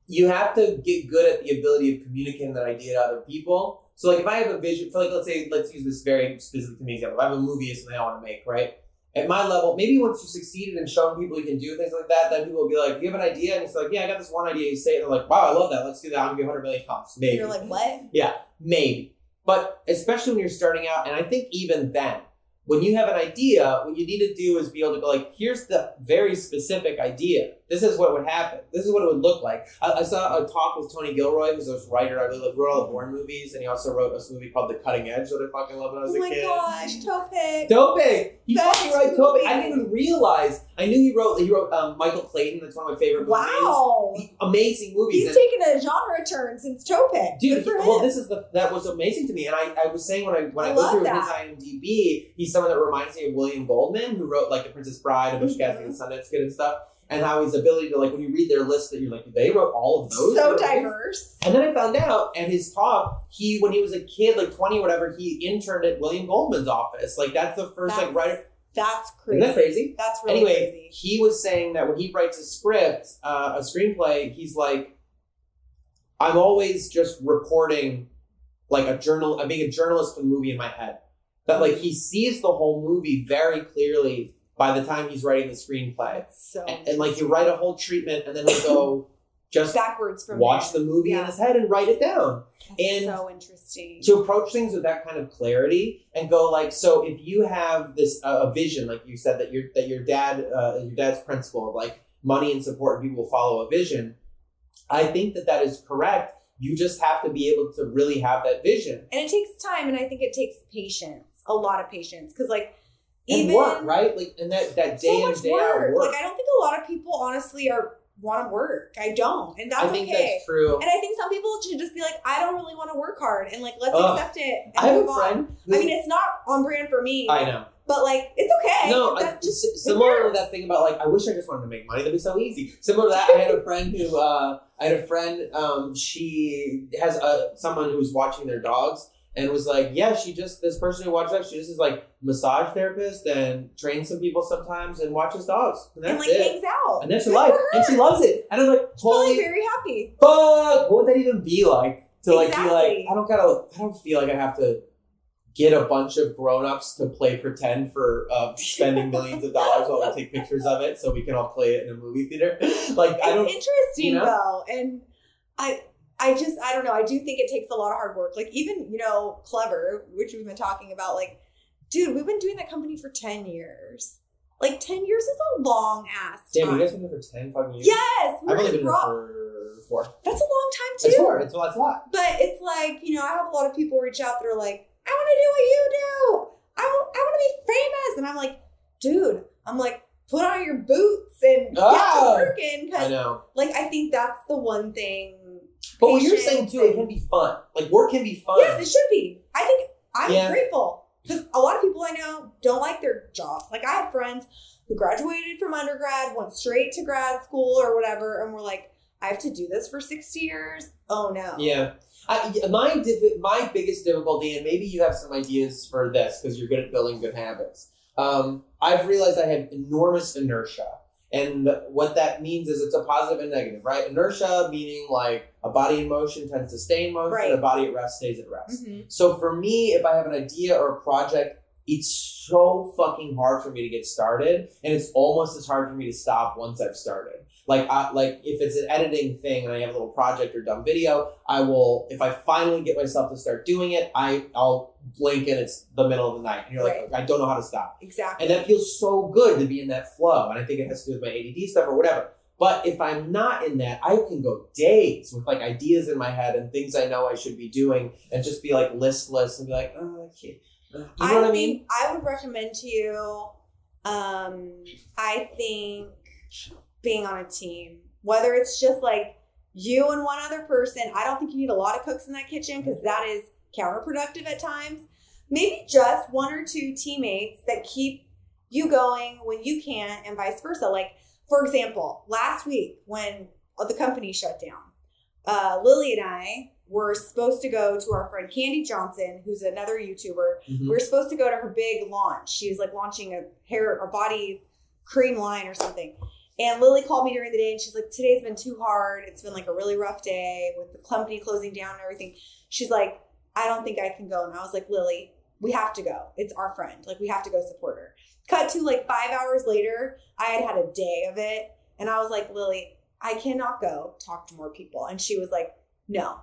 you have to get good at the ability of communicating that idea to other people. So like if I have a vision for like let's say let's use this very specific to me example. If I have a movie something I want to make, right? At my level, maybe once you succeeded in showing people you can do things like that, then people will be like, "You have an idea," and it's like, "Yeah, I got this one idea." You say it, they're like, "Wow, I love that. Let's do that. I'll give you 100 million comps." Maybe you're like, what? Yeah, maybe. But especially when you're starting out, and I think even then, when you have an idea, what you need to do is be able to go like, here's the very specific idea. This is what would happen. This is what it would look like. I, I saw a talk with Tony Gilroy, who's this writer. I really love, wrote all the Bourne movies, and he also wrote this movie called The Cutting Edge that I fucking loved when I was Oh a my gosh, Topic. Topic. He Best fucking wrote Topic. I didn't even realize. I knew he wrote. He wrote um, Michael Clayton. That's one of my favorite movies. Wow. Amazing movies. He's And- taken a genre turn since Topic. Dude, for well, this is the that was amazing to me, and I, I was saying when I when I, I looked through that. his IMDb, he's someone that reminds me of William Goldman, who wrote like The Princess Bride and Butch Mhm. Cassidy and Sundance Kid and stuff, and how his ability to like when you read their list that you're like they wrote all of those. so diverse. And then I found out at his talk, he when he was a kid, like twenty or whatever, he interned at William Goldman's office. Like that's the first like That's writer. That's Isn't crazy. that crazy? That's really anyway, crazy. he was saying that when he writes a script, uh, a screenplay, he's like, I'm always just reporting like a journal. I'm being a journalist for the movie in my head. That like he sees the whole movie very clearly by the time he's writing the screenplay. So And, and like you write a whole treatment, and then he'll go, just backwards from watch there. the movie in his head and write it down. That's and- so interesting. to approach things with that kind of clarity and go like so if you have this uh, a vision like you said that your that your dad uh, your dad's principle of like money and support and people follow a vision i think that that is correct you just have to be able to really have that vision and it takes time, and I think it takes patience, a lot of patience, because like and even work right like and that that day so in day work. out work Like I don't think a lot of people honestly are want to work. I don't, and that's i think okay. that's true And I think some people should just be like, I don't really want to work hard, and like let's Ugh. accept it. And i have move a on. friend who- I mean, it's not on brand for me, i know but like it's okay. No, I, just similar to that thing about like I wish I just wanted to make money. That'd be so easy. Similar to that, I had a friend who uh, I had a friend. Um, she has a someone who's watching their dogs and was like, yeah, she just this person who watches dogs. She just is like massage therapist and trains some people sometimes and watches dogs. And that's and like it. hangs out. and that's her life, and she loves it. And I'm like, Probably holy very happy. fuck, what would that even be like? To like be like, I don't gotta, I don't feel like I have to get a bunch of grown-ups to play pretend for uh, spending millions of dollars while we take pictures of it so we can all play it in a movie theater. Like I don't, interesting you know? though, and I. I just I don't know. I do think it takes a lot of hard work. Like even you know, Clevver, which we've been talking about. Like, dude, we've been doing that company for ten years. Like ten years is a long ass damn, time. you guys been there for 10 fucking years? yes, I've only been there for four. That's a long time too. It's four. It's, that's a lot. But it's like, you know, I have a lot of people reach out that are like, I want to do what you do. I want, I want to be famous. And I'm like, dude, I'm like, put on your boots and Ah! get to working. I know. like, I think that's the one thing. But what you're saying too, it can be fun. Like work can be fun. Yes, it should be. I think I'm Yeah. grateful because a lot of people I know don't like their jobs. Like, I had friends who graduated from undergrad, went straight to grad school or whatever, and were like, I have to do this for 60 years. Oh, no. Yeah. I, my diff- my biggest difficulty, and maybe you have some ideas for this because you're good at building good habits. Um, I've realized I have enormous inertia, and what that means is it's a positive and negative, right? Inertia meaning like a body in motion tends to stay in motion, Right. and a body at rest stays at rest. Mhm. So for me, if I have an idea or a project, it's so fucking hard for me to get started, and it's almost as hard for me to stop once I've started. Like, I, like if it's an editing thing and I have a little project or dumb video, I will. If I finally get myself to start doing it, I I'll blink and it's the middle of the night, and you're like, I don't know how to stop. Exactly. And that feels so good to be in that flow. And I think it has to do with my ADD stuff or whatever. But if I'm not in that, I can go days with like ideas in my head and things I know I should be doing and just be like listless and be like, oh, I can't. Uh, You know what I mean? I would recommend to you. Um, I think being on a team, whether it's just like you and one other person. I don't think you need a lot of cooks in that kitchen because that is counterproductive at times. Maybe just one or two teammates that keep you going when you can't, and vice versa. Like for example, last week when the company shut down, uh, Lily and I were supposed to go to our friend Kandee Johnson, who's another YouTuber. Mhm. We were supposed to go to her big launch. She's like launching a hair or body cream line or something. And Lily called me during the day and she's like, Today's been too hard. It's been like a really rough day with the company closing down and everything. She's like, I don't think I can go. And I was like, Lily, we have to go. It's our friend. Like, we have to go support her. Cut to like five hours later, I had had a day of it. And I was like, Lily, I cannot go talk to more people. And she was like, No,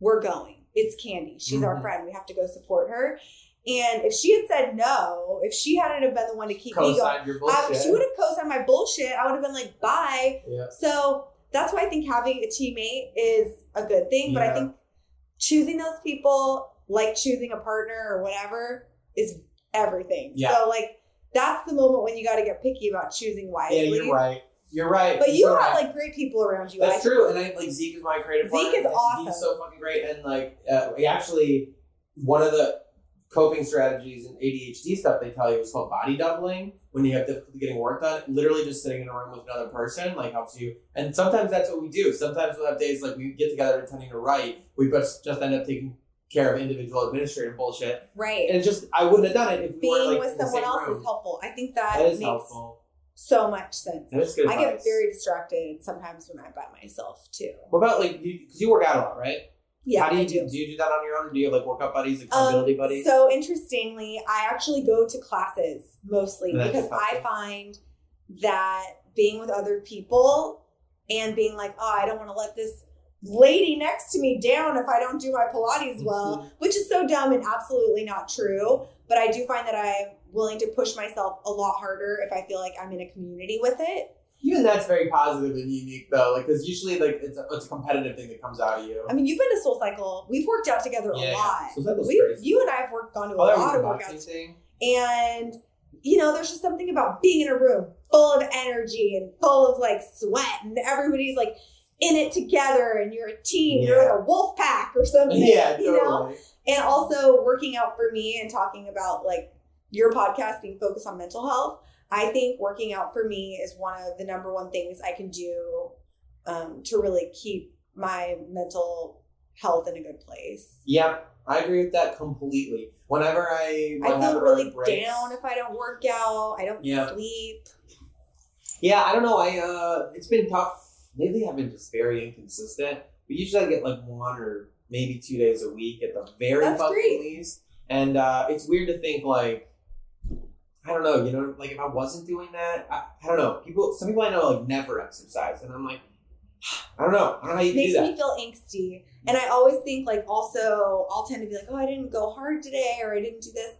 we're going. It's Kandee. She's our Mhm. friend. We have to go support her. And if she had said no, if she hadn't have been the one to keep me going, I, she would have co-signed my bullshit. I would have been like, bye. Yeah. So that's why I think having a teammate is a good thing. But I think choosing those people, like choosing a partner or whatever, is everything. Yeah. So like that's the moment when you got to get picky about choosing why. Yeah, you're right. You're right. But You're so have right. like great people around you. That's I- true, and I like Zeke is my creative. Zeke partner, is awesome. He's so fucking great, and like uh, we actually one of the coping strategies and ADHD stuff they tell you is called body doubling. When you have difficulty getting work done, literally just sitting in a room with another person like helps you. And sometimes that's what we do. Sometimes we'll have days like we get together intending to write, we just just end up taking care of individual administrative bullshit, right. and just I wouldn't have done it if Being were like with someone else room. is helpful. I think that, makes helpful. so much sense. That is good I get very distracted sometimes when I'm by myself too. What about like because you work out a lot, right? Yeah, How do you I do. do? you do that on your own, or do you have like workout buddies, Um, accountability buddies? So interestingly, I actually go to classes mostly that's because I find that being with other people and being like, oh, I don't want to let this lady next to me down if I don't do my Pilates well, which is so dumb and absolutely not true. But I do find that I'm willing to push myself a lot harder if I feel like I'm in a community with it. Even that's very positive and unique though, like because usually like it's a, it's a competitive thing that comes out of you. I mean, you've been to Soul Cycle. We've worked out together Yeah, a lot. Cycle's We, you and I have worked gone to a Oh, that lot of a workouts, thing. and you know, there's just something about being in a room full of energy and full of like sweat, and everybody's like in it together, and you're a team. You're like a wolf pack or something. Yeah, you know. totally. and also working out for me and talking about like your podcast being focused on mental health i think working out for me is one of the number one things i can do um, to really keep my mental health in a good place Yep, I agree with that completely. Whenever I, i feel really breaks- down if i don't work out i don't Yeah. sleep Yeah, I don't know. I uh, it's been tough lately. I've been just very inconsistent. But usually I get like one or maybe two days a week at the very That's fucking great. least. And uh, it's weird to think like I don't know. You know, like if I wasn't doing that, I, I don't know. People, some people I know like never exercise, and I'm like, I don't know. I don't know how you can do makes that. me feel angsty mm-hmm. and i always think like also i'll tend to be like oh i didn't go hard today or i didn't do this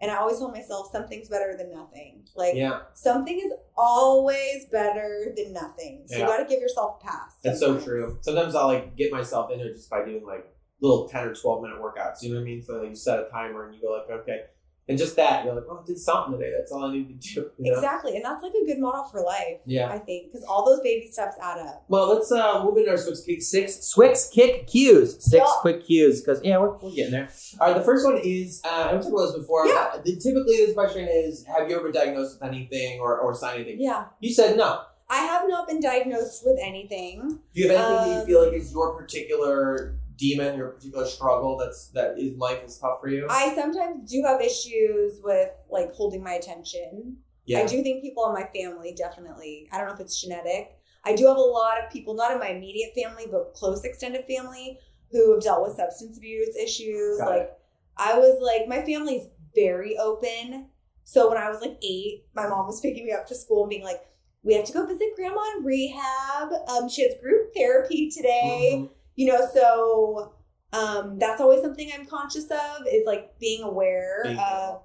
and i always tell myself something's better than nothing like yeah, something is always better than nothing. So Yeah. you got to give yourself a pass. that's so true. Sometimes I'll like get myself into it just by doing like little ten or twelve minute workouts. You know what I mean? So like, you set a timer and you go like, okay, and just that you're like, oh, I did something today. That's all I need to do. You know? Exactly, and that's like a good model for life. Yeah. I think because all those baby steps add up. Well, let's uh, move into our Swix kick six Swix kick cues. Six Yeah. quick cues because yeah, we're, we're getting there. All right, the first one is uh, I've talked about this before. Yeah. The- typically, this question is: Have you ever diagnosed with anything or or signed anything? Yeah, You said no. I have not been diagnosed with anything. Do you have anything that you Um, feel like is your particular demon, your particular struggle that's that is life is tough for you? I sometimes do have issues with like holding my attention. yeah. I do think people in my family definitely. I don't know if it's genetic. I do have a lot of people, not in my immediate family, but close extended family, who have dealt with substance abuse issues. Got like, I was like, my family's very open. So when I was like eight, my mom was picking me up to school and being like, "We have to go visit grandma in rehab. Um, she has group therapy today." Mhm. You know, so um, that's always something I'm conscious of is like being aware of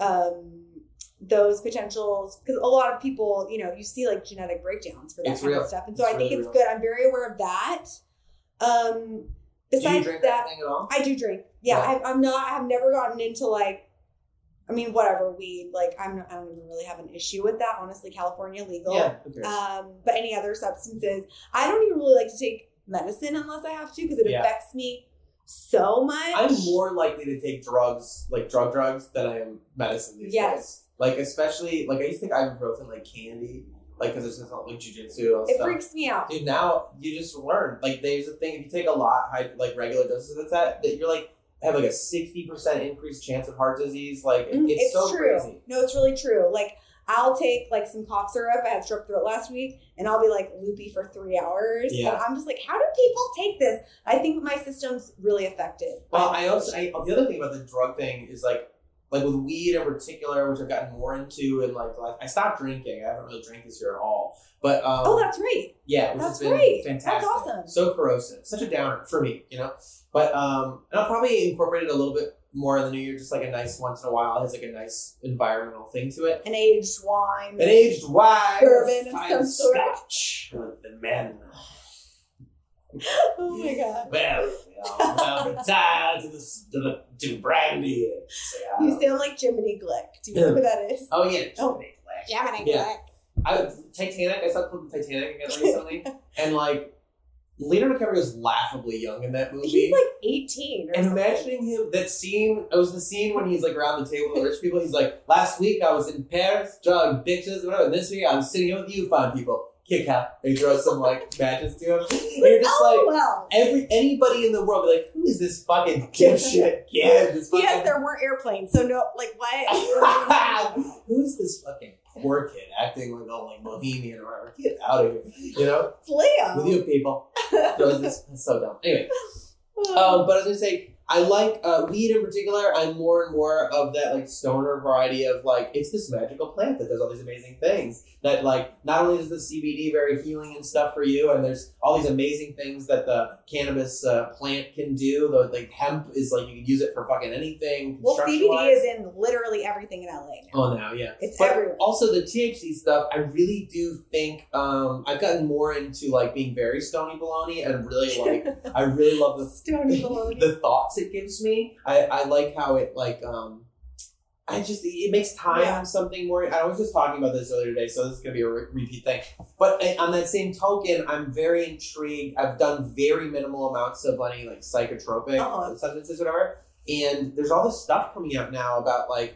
um, those potentials because a lot of people, you know, you see like genetic breakdowns for that It's kind real. of stuff, and so It's I think really it's real. good. I'm very aware of that. Um, besides drink that, anything at all? I do drink. Yeah, Yeah. I, I'm not. I have never gotten into like. I mean, whatever weed. Like, I'm. I don't even really have an issue with that. Honestly, California legal. yeah. Um, but any other substances, I don't even really like to take medicine unless I have to because it Yeah. affects me so much. I'm more likely to take drugs, like drug drugs, than I am medicine these days. Yes. Like especially, like I used to take ibuprofen like candy, like because it's just not like jujitsu It stuff. freaks me out. Dude, now you just learn. Like there's a thing if you take a lot, high, like regular doses of that, that you're like have like a sixty percent increased chance of heart disease. Like Mm, it's, so true. crazy. No, it's really true. Like I'll take like some cough syrup. I had strep throat last week, and I'll be like loopy for three hours. Yeah. And I'm just like, how do people take this? I think my system's really affected. Well, I also I, the other thing about the drug thing is like like with weed in particular, which I've gotten more into, and like, like I stopped drinking. I haven't really drank this year at all. But um, oh, that's right. Yeah, which That's has been great. That's awesome. So corrosive. Such a downer for me, you know? But um and I'll probably incorporate it a little bit more in the new year, just like a nice once in a while. Has like a nice environmental thing to it. An aged wine. An aged wine, Bourbon of some sort. scotch with the men. oh my god. Well, now retired to the to the to brandy. And You sound like Jiminy Glick. Do you know who that is? oh yeah, Oh. Jiminy Jiminy Yeah. Glick. I Titanic. I saw the Titanic again recently, and like Leonardo DiCaprio was laughably young in that movie. He's like 18 or And something. imagining him, that scene, it was the scene when he's like around the table with rich people. He's like, last week I was in Paris, drawing bitches, whatever. And this week I'm sitting here with you fine people. Kit Kat. And he throws some like matches to him. And you're just oh, like, well. every anybody in the world be like, who is this fucking dipshit kid? This fucking, Yes, there weren't airplanes, so no, like what? who is this fucking poor kid acting like all like bohemian or whatever? Get out of here. You know? Leo. With you people. That was this, that's so dumb. Anyway. Um, but I was gonna say, I like uh, weed in particular. I'm more and more of that like stoner variety of like it's this magical plant that does all these amazing things. That like not only is the CBD very healing and stuff for you, and there's all these amazing things that the cannabis uh, plant can do. The like hemp is like you can use it for fucking anything. Well, CBD is in literally everything in LA now. Oh, now, yeah. It's But everywhere. also the THC stuff, I really do think um, I've gotten more into like being very stony baloney and really like I really love the Stony baloney. the thoughts it gives me. I, I like how it like um I just it makes time Yeah. something more. I was just talking about this earlier today, so this is gonna be a re- repeat thing. But uh, on that same token, I'm very intrigued. I've done very minimal amounts of any like psychotropic Uh-huh. substances, whatever. And there's all this stuff coming out now about like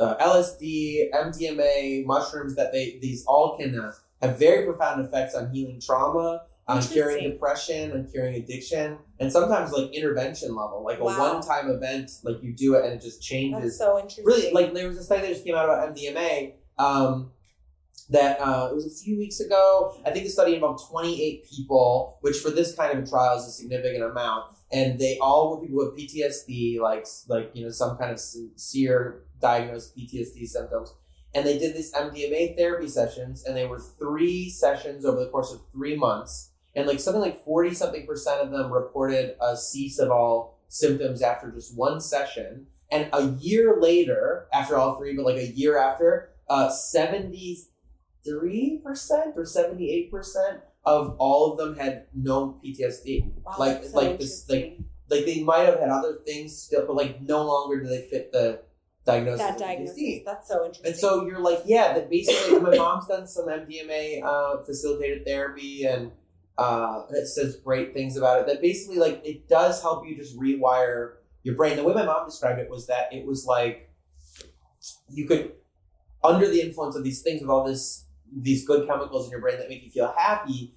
uh, LSD, MDMA, mushrooms that they these all can uh, have very profound effects on healing trauma, on curing depression, on curing addiction, and sometimes like intervention level, like a one time event, like you do it and it just That's changes. so interesting. Really, like there was a study that just came out about MDMA. Um, that uh, it was a few weeks ago. I think the study involved 28 people, which for this kind of a trial is a significant amount. And they all were people with PTSD, like like you know some kind of severe diagnosed PTSD symptoms. And they did these MDMA therapy sessions, and they were three sessions over the course of three months. And like something like 40 something percent of them reported a cease of all symptoms after just one session. And a year later, after all three, but like a year after, uh, 73% or 78% of all of them had no PTSD. Wow, like- so like this, like. Like they might have had other things still, but like no longer do they fit the diagnosis that diagnosis. PTSD. That's so interesting. And so you're like, yeah, that basically my mom's done some MDMA uh, facilitated therapy and uh, it says great things about it. That basically like it does help you just rewire your brain. The way my mom described it was that it was like you could under the influence of these things with all this these good chemicals in your brain that make you feel happy,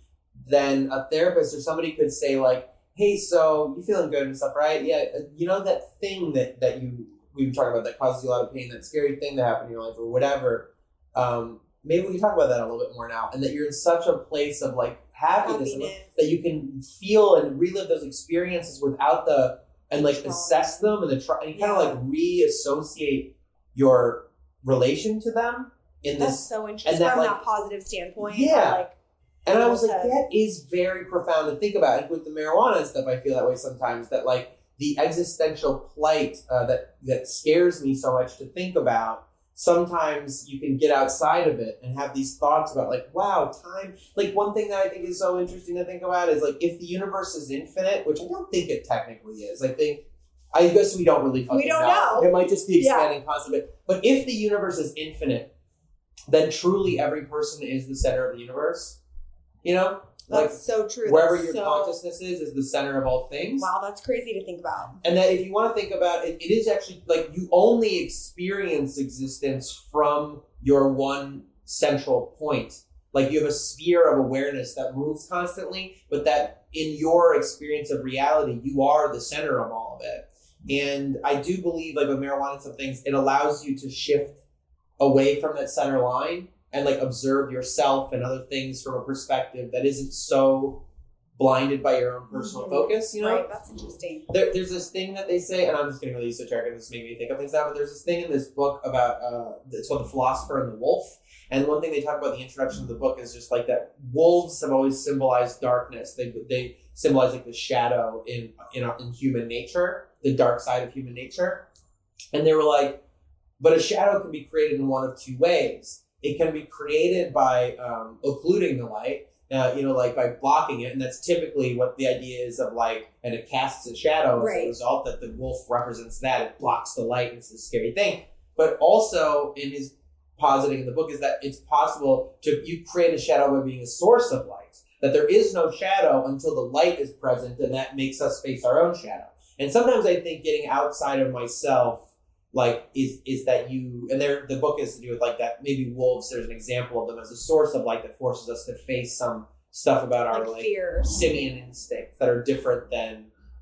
then a therapist or somebody could say like, hey, so you feeling good and stuff, right? Yeah, uh, you know that thing that that you we were talking about that causes you a lot of pain, that scary thing that happened in your life or whatever. Um, maybe we can talk about that a little bit more now, and that you're in such a place of like happiness, and that you can feel and relive those experiences without the and like Trauma. assess them and the try and kind of like reassociate your relation to them in That's this so interesting and that, from like- that positive standpoint. Yeah. Like, And I was like, to- that is very profound to think about. And with the marijuana and stuff, I feel that way sometimes. That like the existential plight uh, that that scares me so much to think about. Sometimes you can get outside of it and have these thoughts about like, wow, time. Like one thing that I think is so interesting to think about is like if the universe is infinite, which I don't think it technically is. I think. I guess we don't really fucking don't know. It might just be Yeah. expanding constantly. But if the universe is infinite, then truly every person is the center of the universe. You know, like that's so true. wherever That's your so, consciousness is, is the center of all things. Wow, that's crazy to think about. And that if you want to think about it, it is actually like you only experience existence from your one central point. Like you have a sphere of awareness that moves constantly, but that in your experience of reality, you are the center of all of it. And I do believe, like with marijuana and some things, it allows you to shift away from that center line and like observe yourself and other things from a perspective that isn't so blinded by your own personal Mhm. focus, you know? Right, that's interesting. there, there's this thing that they say, and I'm just getting really esoteric, and this made me think of things now. But there's this thing in this book about uh, it's called the philosopher and the wolf. And one thing they talk about in the introduction of the book is just like that wolves have always symbolized darkness. They they symbolize like the shadow in in in human nature, the dark side of human nature. And they were like, but a shadow can be created in one of two ways. It can be created by um, occluding the light, uh, you know, like by blocking it, and that's typically what the idea is of like, and it casts a shadow as a result that the wolf represents that it blocks the light, and it's a scary thing. But also, in his positing in the book, is that it's possible to you create a shadow by being a source of light. That there is no shadow until the light is present, and that makes us face our own shadow. And sometimes I think getting outside of myself like is is that you and there the book is to do with like that maybe wolves there's an example of them as a source of light that forces us to face some stuff about our Like like fear. simian instincts that are different than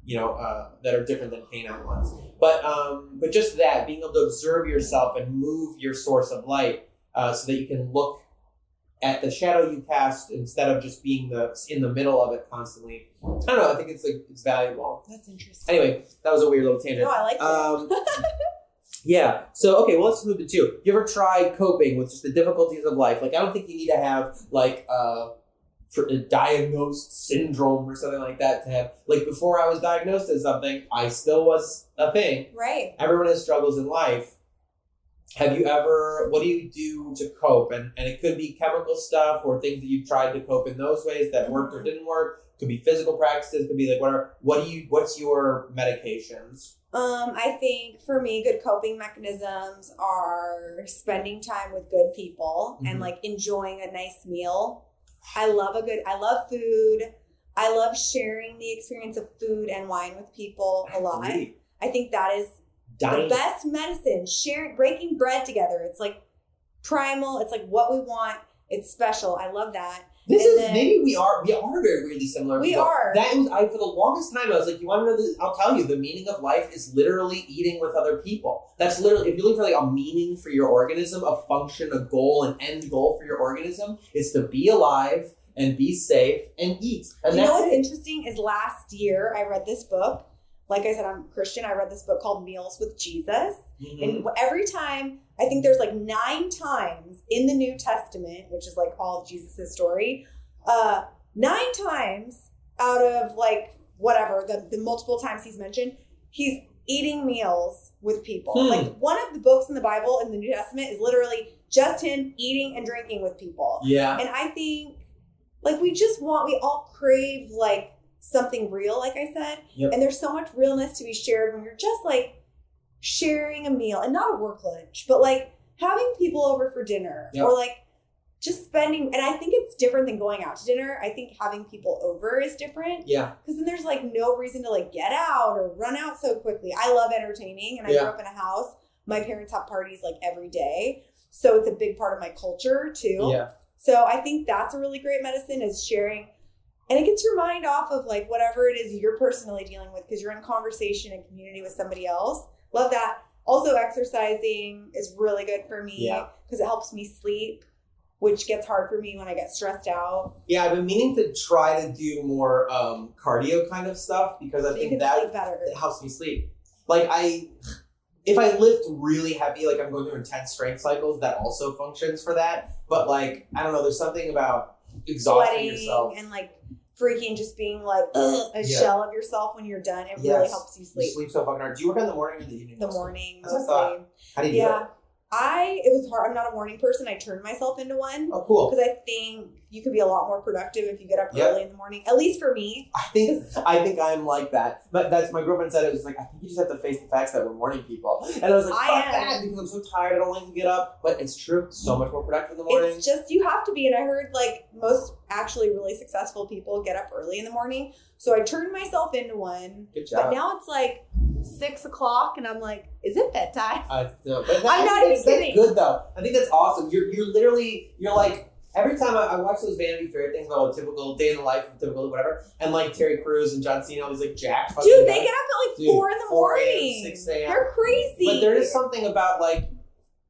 you know uh, that are different than canine ones but um but just that being able to observe yourself and move your source of light uh, so that you can look at the shadow you cast instead of just being the in the middle of it constantly. I don't know. I think it's like it's valuable. That's interesting. Anyway, that was a weird little tangent. no, I like Um. yeah. So okay, well let's move to two. You ever try coping with just the difficulties of life? Like I don't think you need to have like uh a diagnosed syndrome or something like that to have like before I was diagnosed as something, I still was a thing. right. Everyone has struggles in life. Have you ever what do you do to cope? And and it could be chemical stuff or things that you've tried to cope in those ways that worked or didn't work. Could be physical practices, could be like whatever. What do you what's your medications? Um, I think for me, good coping mechanisms are spending time with good people Mhm. and like enjoying a nice meal. I love a good, I love food. I love sharing the experience of food and wine with people a lot. I think that is Dining. the best medicine. Sharing, breaking bread together. It's like primal. It's like what we want. It's special. I love that. This And is then- maybe we are we are very weirdly similar. We are. That was I for the longest time I was like, you want to know the I'll tell you, the meaning of life is literally eating with other people. That's literally if you're looking for like a meaning for your organism, a function, a goal, an end goal for your organism, is to be alive and be safe and eat. And you know what's it. interesting is last year I read this book. Like I said, I'm Christian. I read this book called Meals with Jesus. Mhm. And every time, I think there's like nine times in the New Testament, which is like all of Jesus' story, uh, nine times out of like whatever, the, the multiple times he's mentioned, he's eating meals with people. Hmm. Like one of the books in the Bible in the New Testament is literally just him eating and drinking with people. Yeah. And I think like we just want, we all crave like something real, like I said. Yep. And there's so much realness to be shared when you're just like sharing a meal and not a work lunch, but like having people over for dinner Yep. or like just spending. And I think it's different than going out to dinner. I think having people over is different Yeah. because then there's like no reason to like get out or run out so quickly. I love entertaining and I Yeah. grew up in a house. My parents have parties like every day. So it's a big part of my culture too. Yeah. So I think that's a really great medicine is sharing. And it gets your mind off of like whatever it is you're personally dealing with because you're in conversation and community with somebody else. Love that. Also, exercising is really good for me Yeah. because it helps me sleep, which gets hard for me when I get stressed out. Yeah, I've been meaning to try to do more um, cardio kind of stuff because I So you think that helps me sleep. Like I, if I lift really heavy, like I'm going through intense strength cycles, that also functions for that. But like I don't know, there's something about exhausting Sweating yourself. and like freaking just being like a Yeah. shell of yourself when you're done. It really helps you You sleep. sleep so fucking hard. Do you work in the morning or the evening? The morning, That's what I thought. mostly. How do you do Yeah. it? I it was hard. I'm not a morning person. I turned myself into one. Oh, cool. because I think you could be a lot more productive if you get up Yeah. early in the morning. At least for me. I think I think I'm like that. But that's my girlfriend said it was like I think you just have to face the facts that we're morning people. And I was like, I fuck that because I'm so tired. I don't like to get up. But it's true. So much more productive in the morning. It's just you have to be. And I heard like most actually really successful people get up early in the morning. So I turned myself into one. Good job. But now it's like six o'clock, and I'm like, is it bedtime? I know, but that, I'm not that's, even that's kidding. good though. I think that's awesome. You're you're literally you're like every time I, I watch those Vanity Fair things about a typical day in the life of typical whatever, and like Terry Crews and John Cena, all these like jacked fucking Dude, they guys. get up at like Dude, four in the 4 morning. 6 a.m.. They're crazy. But there is something about like.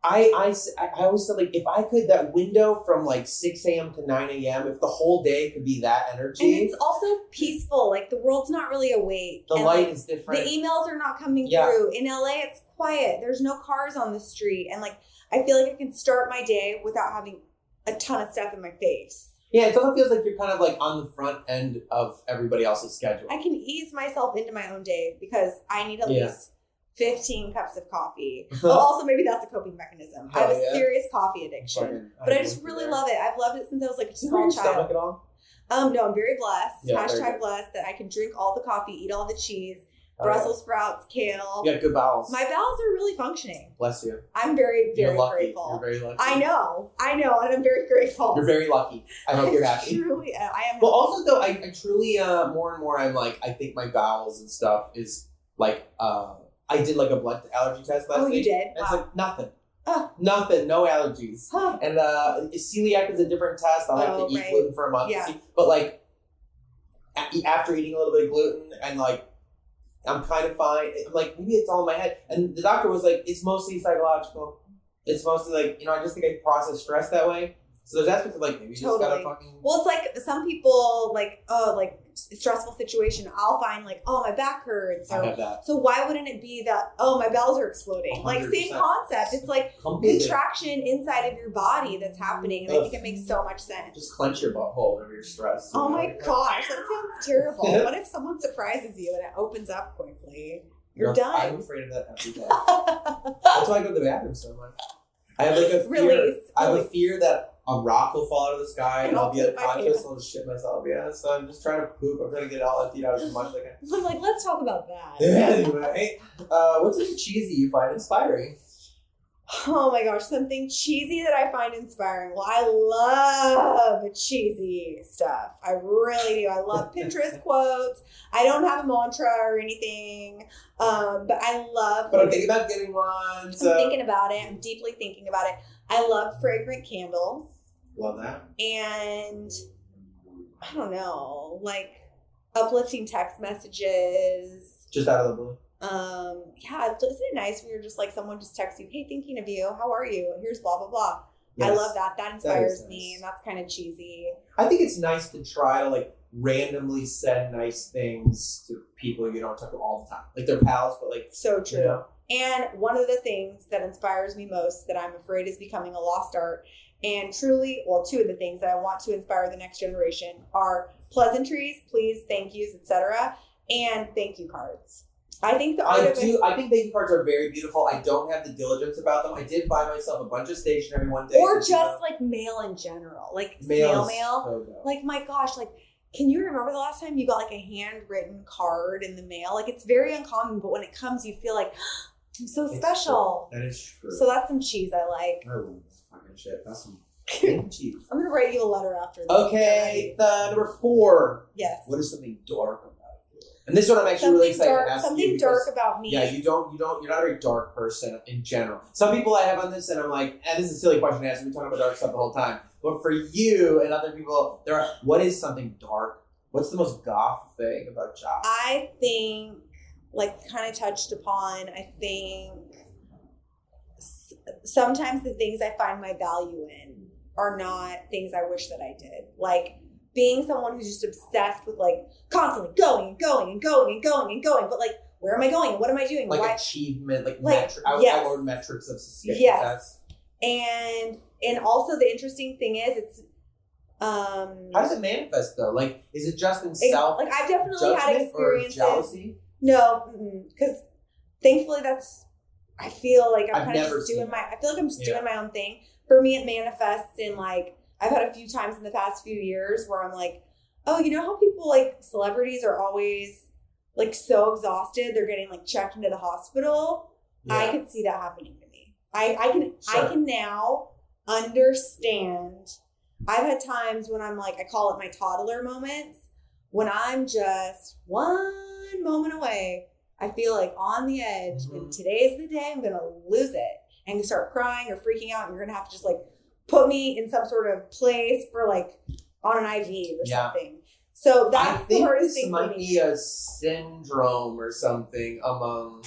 I, I, I- always said like if I could that window from like six a.m. to nine a.m. if the whole day could be that energy. and it's also peaceful. Like the world's not really awake. the and, light like, is different. the emails are not coming Yeah. through. In LA, it's quiet. There's no cars on the street. And like, I feel like I can start my day without having a ton of stuff in my face. yeah, it also feels like you're kind of like on the front end of everybody else's schedule. I can ease myself into my own day because I need at Yeah. least 15 cups of coffee. well, also, maybe that's a coping mechanism. I have a yeah. serious coffee addiction. Fucking- But I just really there. love it. I've loved it since I was like a small child. at all? Um, no, I'm very blessed. Yeah, Hashtag blessed that I can drink all the coffee, eat all the cheese, Oh, yeah. Brussels sprouts, kale. You got good bowels. My bowels are really functioning. Bless you. I'm very, You're very lucky. grateful. You're very lucky. I know, I know, and I'm very grateful. You're very lucky. I hope you're happy. Truly, am. I am. Well, also though, I, I truly uh, more and more I'm like I think my bowels and stuff is like uh, I did like a blood allergy test last oh, you week. did. And it's like nothing, Oh. nothing, no allergies. Huh. And uh, celiac is a different test. I'll have Oh, to eat right. gluten for a month. Yeah. But like a- after eating a little bit of gluten and like I'm kind of fine. I'm like maybe it's all in my head. And the doctor was like, it's mostly psychological. It's mostly like you know I just think I process stress that way. So there's aspects of like maybe you just gotta Totally. fucking. Well, it's like some people like oh like stressful situation. I'll find like oh my back hurts or so why wouldn't it be that oh my bells are exploding? Like same concept. It's like Completely. contraction inside of your body that's happening, and I think it makes so much sense. Just clench your butthole whenever you're stressed. Oh my gosh, that sounds terrible. what if someone surprises you and it opens up quickly? You're No, I'm afraid of that every day. That's why I go to the bathroom so much. I have like a fear. Release. I have a fear that a rock will fall out of the sky and, I'll be unconscious and I'll just shit myself. Yeah, so I'm just trying to poop. I'm trying to get it all emptied out as much as I can. I'm like, let's talk about that. anyway, uh, what's something cheesy you find inspiring? Oh my gosh, something cheesy that I find inspiring. Well, I love cheesy stuff. I really do. I love Pinterest quotes. I don't have a mantra or anything, um, but I love. But I'm thinking about getting one. I'm thinking about it. I'm deeply thinking about it. I love fragrant candles, love that. and I don't know, like uplifting text messages. Just out of the blue. Um, yeah, isn't it nice when you're just like someone just texts you, "Hey, thinking of you. How are you? Here's blah blah blah." I love that. That inspires nice. me, and that's kind of cheesy. I think it's nice to try to like randomly send nice things to people you don't talk to all the time, like their pals, but like So true. you know, And one of the things that inspires me most that I'm afraid is becoming a lost art, and truly, well, two of the things that I want to inspire the next generation are pleasantries, please, thank yous, etc., and thank you cards. I think the I do. I think thank you cards are very beautiful. I don't have the diligence about them. I did buy myself a bunch of stationery one day, or but, you know, just like mail in general, like mail mail. so. Like my gosh, like can you remember the last time you got like a handwritten card in the mail? Like it's very uncommon, but when it comes, you feel like I'm so It's special. true. That is true. So that's some cheese I like. oh, fucking shit. That's some cheese. I'm gonna write you a letter after this. Okay, the number four. Yes. What is something dark? And this one I'm actually really excited dark. to ask Something you dark about me. Yeah, you don't, you don't, you're not a very dark person in general. Some people I have on this, and I'm like, and this is a silly question to ask. We're talking about dark stuff the whole time. But for you and other people, there are. What is something dark? What's the most goth thing about Josh? I think, like, kind of touched upon. I think sometimes the things I find my value in are not things I wish that I did. Like being someone who's just obsessed with like constantly going and going and going and going and going, but like, where am I going? What am I doing? like Why? achievement, like, Like, metri- I, yes. Metrics of success. Yes. And and also the interesting thing is, it's um, How does it manifest though? Like, is it just in ex- self like I've definitely had experiences. jealousy? No, because thankfully that's. I feel like I'm I've kind of just doing my. I feel like I'm just Yeah. doing my own thing. For me, it manifests in like I've had a few times in the past few years where I'm like, oh, you know how people like celebrities are always like so exhausted they're getting like checked into the hospital. I could see that happening to me. I I can I can now understand. I've had times when I'm like I call it my toddler moments when I'm just one moment away. I feel like on the edge, and Mhm. today's the day I'm gonna lose it and start crying or freaking out. And you're gonna have to just like put me in some sort of place for like on an IV or Yeah. something. So I that's the think this might be a syndrome or something among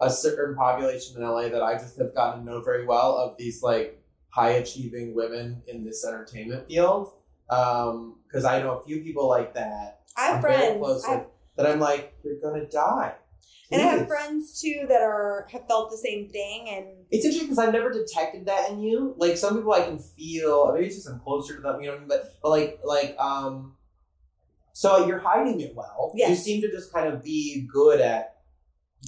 a certain population in LA that I just have gotten to know very well of these like high achieving women in this entertainment field. Um, because I know a few people like that. I have I'm very friends. close I have with, that I'm like, you're gonna die. And I have friends too that are have felt the same thing, and It's interesting because I've never detected that in you. Like some people, I can feel. Maybe it's just I'm closer to them. You know what I mean? But but like like um. So you're hiding it well. You seem to just kind of be good at.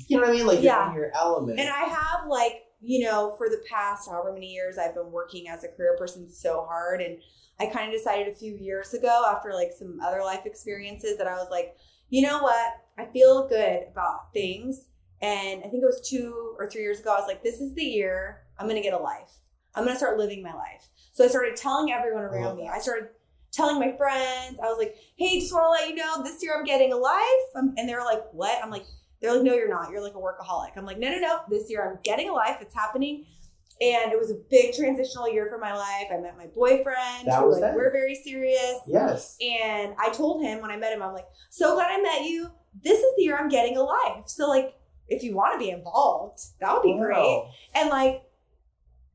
You know what I mean? Like Yeah. you're in your element. and I have like you know for the past however many years I've been working as a career person so hard, and I kind of decided a few years ago after like some other life experiences that I was like, you know what, I feel good about things, and I think it was two or three years ago I was like, this is the year I'm gonna get a life. I'm gonna start living my life. So I started telling everyone around me. I started telling my friends. I was like, hey, just want to let you know this year I'm getting a life. Um, and they were like, what? I'm like, they're like, no, you're not. You're like a workaholic. I'm like, no, no, no. This year I'm getting a life. It's happening. And it was a big transitional year for my life. I met my boyfriend. That was like, that. We're very serious. yes. And I told him when I met him, I'm like, so glad I met you. This is the year I'm getting a life. So like, if you want to be involved, that would be great. And like,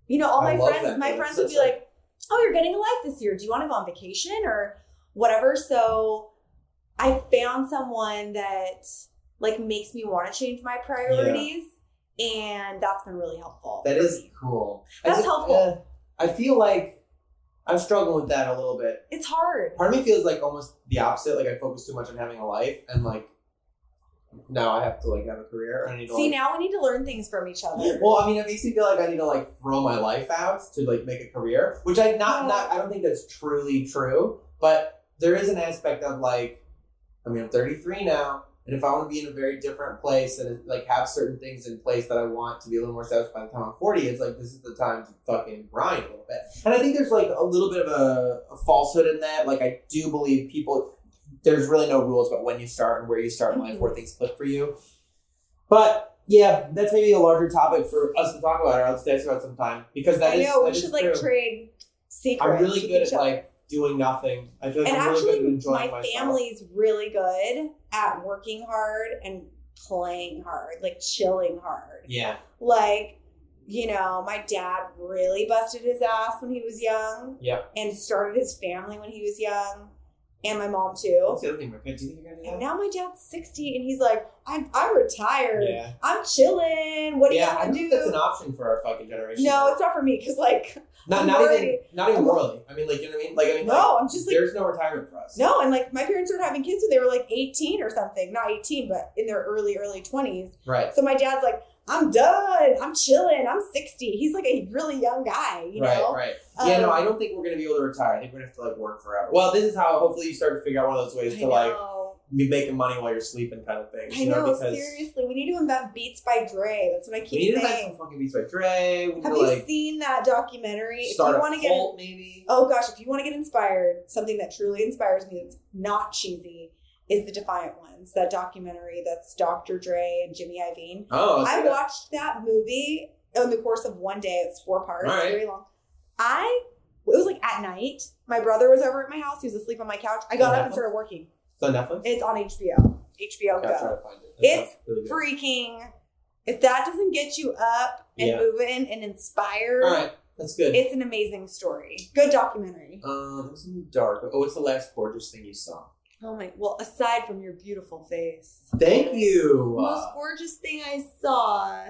you know, all my friends, that, my friends would be like, oh, you're getting a life this year. Do you want to go on vacation or whatever? So I found someone that like makes me want to change my priorities. And that's been really helpful. That is me. cool. That's I, helpful. uh, I feel like I'm struggling with that a little bit. It's hard. Part of me feels like almost the opposite. Like I focus too much on having a life, and like now I have to like have a career. I need to See, like, now we need to learn things from each other. Well, I mean, it makes me feel like I need to like throw my life out to like make a career, which I not not I don't think that's truly true, but there is an aspect of like, I mean, I'm 33 now, and if I want to be in a very different place and like have certain things in place that I want to be a little more established by the time I'm 40, it's like this is the time to fucking grind a little bit. And I think there's like a little bit of a, a falsehood in that. Like I do believe people. There's really no rules about when you start and where you start in life, mm-hmm. where things click for you. But yeah, that's maybe a larger topic for us to talk about or let's discuss about sometime because that I is know we is should like true. trade secrets. I'm really good at other. like doing nothing. I feel like and I'm really good at actually, enjoying my myself. family's really good at working hard and playing hard, like chilling hard. Yeah, Like, you know, my dad really busted his ass when he was young. Yeah. And started his family when he was young. And my mom too. What's the other thing? Rebecca? Do you think you're gonna do And now my dad's 60 and he's like, I'm, I'm retired. Yeah, I'm chilling. What do yeah. you I want to think do? that's an option for our fucking generation. no, it's not for me because, like, not I'm not even not even morally. I mean, like you know what I mean? Like I mean, no, like, I'm just like, there's no retirement for us. No, and like my parents started having kids when they were like 18 or something. Not 18, but in their early, early 20s. right, So my dad's like, I'm done. I'm chilling. I'm 60. He's like a really young guy, you right, know? right. yeah, no, I don't think we're gonna be able to retire. I think we're gonna have to like work forever. Well, this is how hopefully you start to figure out one of those ways I to like be making money while you're sleeping, kind of things. I know, know, seriously. We need to invent Beats by Dre. That's what I keep saying. we need to like saying. some fucking beats by Dre. We Have to you like seen that documentary? If start you a want to get cult, maybe. Oh gosh, if you want to get inspired, something that truly inspires me that's not cheesy is the Defiant Ones, that documentary that's Dr. Dre and Jimmy Iovine. Oh, I okay. watched that movie in the course of one day. It's four parts, right. very long. I it was like at night. My brother was over at my house. He was asleep on my couch. I got up and started working. It's on Netflix. It's on HBO. HBO Go. to find it. It's really. Freaking. If that doesn't get you up and Yeah. moving and inspired, All right, that's good. it's an amazing story. Good documentary. Um, it was in dark. Oh, what's the last gorgeous thing you saw? Oh my! Well, aside from your beautiful face, Thank you. most gorgeous thing I saw.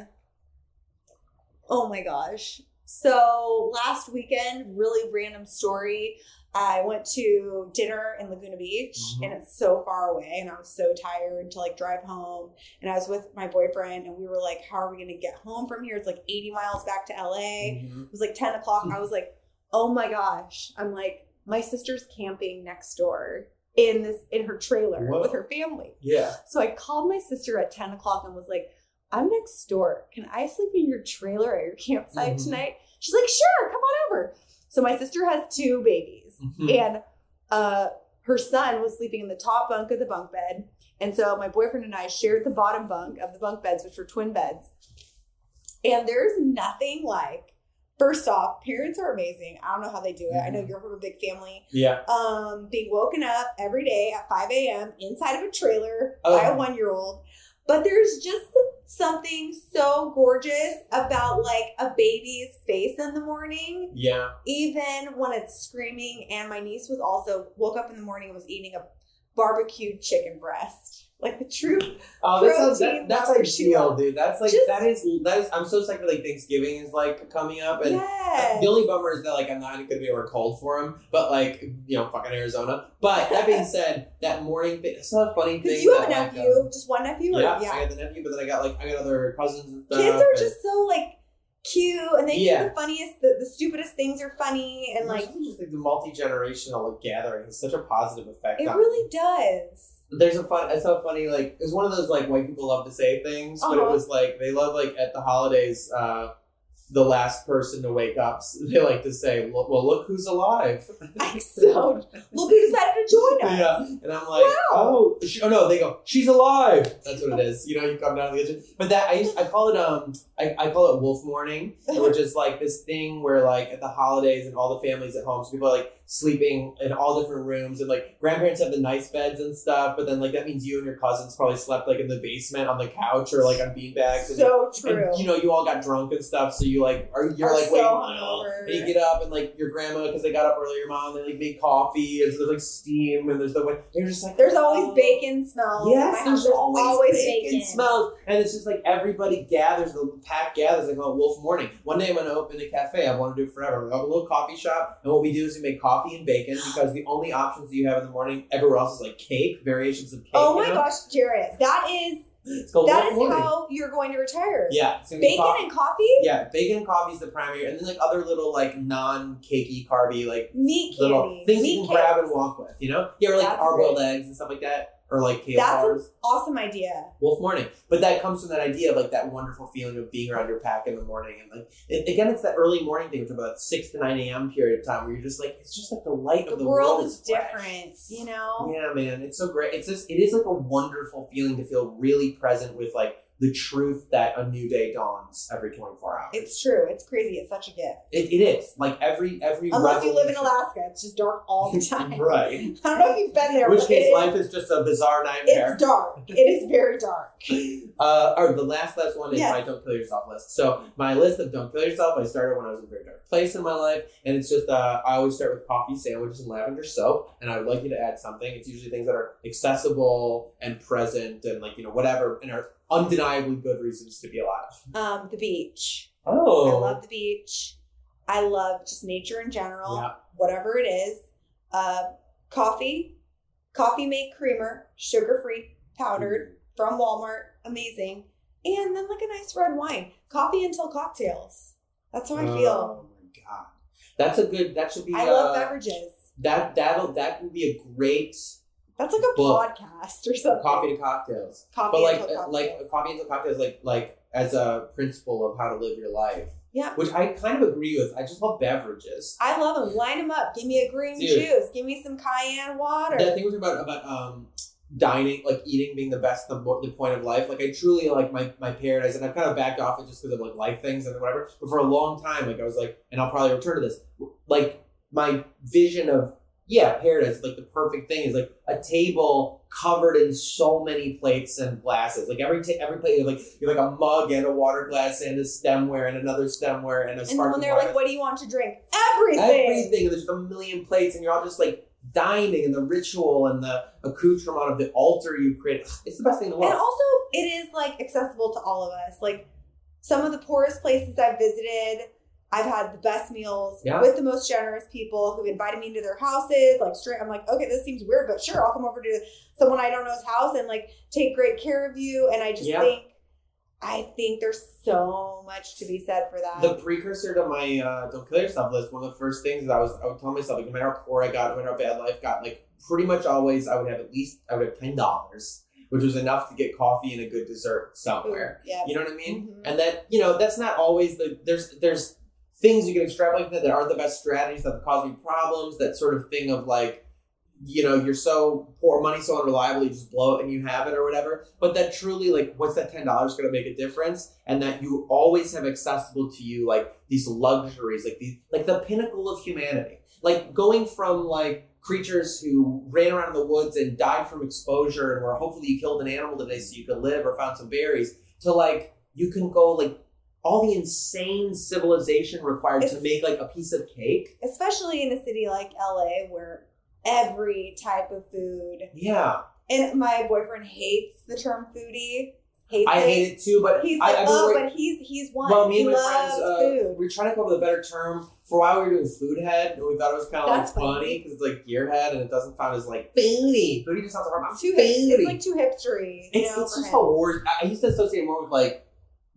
Oh my gosh! So last weekend, really random story. I went to dinner in Laguna Beach, Mhm. and it's so far away, and I was so tired to like drive home. And I was with my boyfriend, and we were like, "How are we going to get home from here? It's like 80 miles back to LA." Mhm. It was like 10 o'clock. I was like, oh my gosh. I'm like, my sister's camping next door in this in her trailer Whoa. with her family. Yeah. So I called my sister at 10 o'clock and was like, I'm next door. Can I sleep in your trailer at your campsite Mhm. tonight? She's like, sure, come on over. So my sister has two babies Mhm. and uh her son was sleeping in the top bunk of the bunk bed. And so my boyfriend and I shared the bottom bunk of the bunk beds, which were twin beds. And there's nothing like, first off, parents are amazing. I don't know how they do it. I know Mhm. you're from a big family. Yeah. Um, being woken up every day at 5 a.m. inside of a trailer Oh. by a one year old. But there's just something so gorgeous about like a baby's face in the morning Yeah. even when it's screaming and my niece was also woke up in the morning and was eating a barbecued chicken breast like the true Oh, that sounds that, that's ideal, dude. That's like Just- that is that is. I'm so psyched for like Thanksgiving is like coming up, and yes. the only bummer is that like I'm not going to be able to cold for him. But like you know, fucking Arizona. But that being said, that morning thing. It's not a funny thing. because you have a that, like, nephew um, just one nephew or, yeah, yeah, I got the nephew, but then I got like I got other cousins and stuff. kids are and- just so like cute and they Yeah. do the funniest the, the stupidest things are funny and like just like the multi generational like, gathering has such a positive effect. it really does There's a fun. It's so funny. Like it's one of those like white people love to say things, but it Uh-huh. was like they love like at the holidays. uh the last person to wake up, they like to say, "Look- "Well, look who's alive." so look who decided to join us yeah, and I'm like, Wow. "Oh, she, oh no!" They go, "She's alive." That's what it is. You know, you come down to the kitchen. But that I I call it um, I, I call it wolf morning, which is like this thing where like at the holidays and all the families at home, so people are like sleeping in all different rooms, and like grandparents have the nice beds and stuff. But then like that means you and your cousins probably slept like in the basement on the couch or like on beanbags. And, so true and you know, you all got drunk and stuff, so you you like are you're Are like so waiting hungover. and you get up and like your grandma because they got up early, your mom they like make coffee and so there's like steam and there's the way you're just like There's always oh. bacon smells. Yes, my there's house. always, bacon, smells, and it's just like everybody gathers, the pack gathers like on Wolf Morning. One day I'm gonna open a cafe. I want to do it forever. We have a little coffee shop, and what we do is we make coffee and bacon because the only options that you have in the morning everywhere else is like cake, variations of cake. Oh you my know? gosh, Jared, that is it's called that is Morning. how you're going to retire. yeah, it's gonna be Bacon coffee. and coffee, yeah, bacon and coffee is the primary, and then like other little like non-cakey, carby like meat candy, little things meat you can grab and walk with. You know, yeah, or like That's hard-boiled great. eggs and stuff like that, or like kale That's an awesome idea. Wolf Morning. But that comes from that idea of like that wonderful feeling of being around your pack in the morning. And like, it, again, it's that early morning thing, which is about 6 to 9 a.m. period of time where you're just like, it's just like the light The, of the world, is fresh. different, you know. Yeah, man. It's so great. It's just, it is like a wonderful feeling to feel really present with like the truth that a new day dawns every 24 hours. It's true. It's crazy. It's such a gift. it, it is. Like every, every Unless you live in Alaska, it's just dark all the time. right. I don't know if you've been there. In which case, it is- life is just a bizarre nightmare. It's dark. It is very dark. Uh, or the last last one is Yes. my don't kill yourself list. So my list of don't kill yourself, I started when I was in a very dark place in my life, and it's just uh, I always start with coffee sandwiches and lavender soap, and I would like you to add something. It's usually things that are accessible and present, and like you know whatever, and are undeniably good reasons to be alive. Um, the beach. Oh, I love the beach. I love just nature in general, Yeah. whatever it is. Uh, coffee, coffee mate creamer, sugar free, powdered from Walmart, amazing. And then like a nice red wine. Coffee until cocktails. That's how I feel. Oh my god, that's a good. That should be. I love uh, beverages. That that'll that would be a great That's like a book. podcast or something. coffee to cocktails. Coffee but like cocktails. like coffee into cocktails like like as a principle of how to live your life Yeah. which i kind of agree with i just love beverages I love them. Line them up. Give me a green Dude. juice. Give me some cayenne water. that thing was about about um dining like eating being the best the, the point of life like i truly like my my paradise and i've kind of backed off it just because of like life things and whatever but for a long time like i was like and i'll probably return to this like my vision of yeah paradise like the perfect thing is like a table covered in so many plates and glasses like every ta- every plate you have like you have like a mug and a water glass and a stemware and another stemware and a and when they're water like, "What do you want to drink?" Everything. everything. And there's just a million plates, and you're all just like dining, and the ritual and the accoutrement of the altar you create. It's the best thing in the world. And also, it is like accessible to all of us. Like some of the poorest places I've visited, I've had the best meals Yeah. with the most generous people who've invited me into their houses. Like straight, I'm like, okay, this seems weird, but sure, I'll come over to someone I don't know's house and like take great care of you. And I just Yeah. think, I think there's so much to be said for that. the precursor to my uh, "Don't Kill Yourself" list. One of the first things that I was, I would tell myself, like, no matter how poor I got, no matter how bad life got, like, pretty much always, I would have at least, I would have ten dollars, which was enough to get coffee and a good dessert somewhere. yeah. You know what I mean? Mhm. And that you know that's not always the there's there's things you can extrapolate from that that aren't the best strategies that have caused me problems. That sort of thing of like you know you're so poor money so unreliable you just blow it and you have it or whatever. But that truly like what's that ten dollars going to make a difference? And that you always have accessible to you like these luxuries like these like the pinnacle of humanity. Like going from like creatures who ran around in the woods and died from exposure and where hopefully you killed an animal today so you could live or found some berries to like you can go like all the insane civilization required to make like a piece of cake. Especially in a city like LA where every type of food Yeah, and my boyfriend hates the term foodie. Hates I it. hate it too, but He's I, like, I've been oh, but he's he's one. well, me he and my friends, uh, we are trying to come up with a better term. For a while, we were doing food head, and we thought it was kind of like funny. because it's like gearhead, and it doesn't sound as like foodie. Foodie just sounds like I'm too hip, it's like too hipstery. It's, know, it's just him. a word. I I used to associate more with like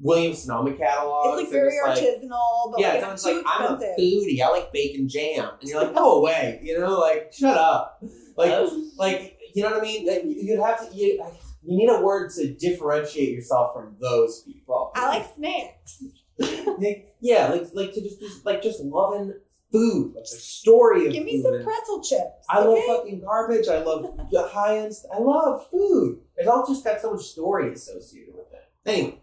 William Sonoma catalog. It's like very just, like, artisanal, but yeah, like it not sounds too like I'm a expensive. foodie. I like bacon jam, and you're like, go away. You know, like shut up. Like, oh. like you know what I mean? Like, you- you'd have to. You, you need a word to differentiate yourself from those people. I like snacks. Like, yeah, like like to just, just like just loving food, like the story of Give me food some pretzel chips. I love fucking garbage. I love the high end. I love food. It's all just got so much story associated with it. Anyway,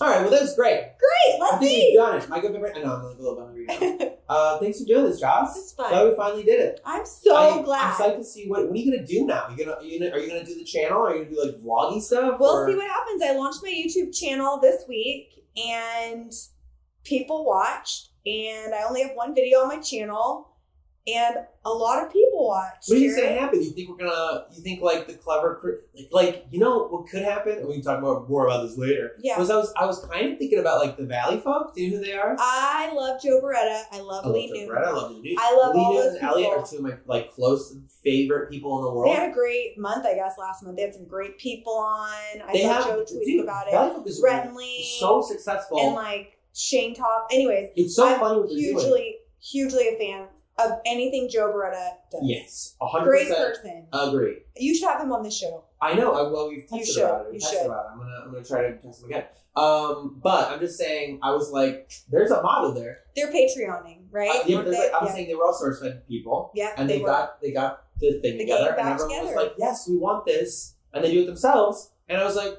all right. Well, that was great. Great, let's think see. you've done it. My good memory. I know I'm a little hungry now. Uh, thanks for doing this, Josh. This is fun. Glad we finally did it. I'm so I, glad. I'm psyched to see what. What are you gonna do now? You gonna, are you gonna are you gonna do the channel? Are you gonna do like vloggy stuff? We'll or- see what happens. I launched my YouTube channel this week and people watched, and I only have one video on my channel, and a lot of people watch. What do you say happened? You think we're gonna? You think like the Clevver, like, like you know what could happen? And we can talk more more about this later. Yeah. Was I was I was kind of thinking about like the Valley folk. Do you know who they are? I love Joe Bereta. I love I Lee Newton. Brett. I love Lee. I love Lee all Newton those and Elliott are two of my like close favorite people in the world. They had a great month, I guess, last month. They had some great people on. I They saw have- Joe tweeting dude, about Valley it. Folk is Brett and Lee so successful. and like Shane Topp. Anyways, it's so I'm funny what they're doing. hugely, hugely a fan of anything Joe Bereta does. Yes, a hundred Great percent person. agree. You should have him on the show. I know. I, well, we've You texted should, about it. you We've texted should. about it. I'm gonna, I'm gonna try to text him again. Um, but I'm just saying, I was like, there's a model there. They're Patreoning, right? Uh, yeah, they? like, I'm yeah. saying they were all SourceFed people, Yeah, and they they, got they got the thing They together, and everyone was together. like, yes, we want this, and they do it themselves. And I was like,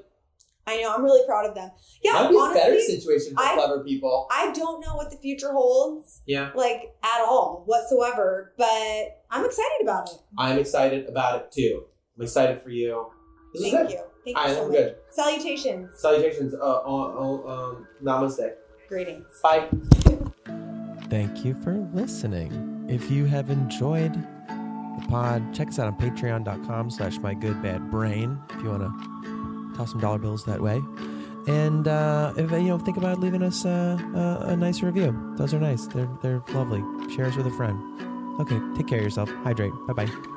I know. I'm really proud of them. Yeah, that'd be a better situation for I- Clevver people. I don't know what the future holds, Yeah, like at all whatsoever. But I'm excited about it. I'm excited about it too. I'm excited for you. This is Thank you. Thank All you right, so I'm much. good. Salutations. Salutations. Uh, uh, uh, um, namaste. Greetings. Bye. Thank you for listening. If you have enjoyed the pod, check us out on patreon.com slash my good bad brain if you want to toss some dollar bills that way. And uh, if you know, think about leaving us uh, a, a nice review. Those are nice. They're they're lovely. Share us with a friend. Okay, take care of yourself. Hydrate. Bye bye.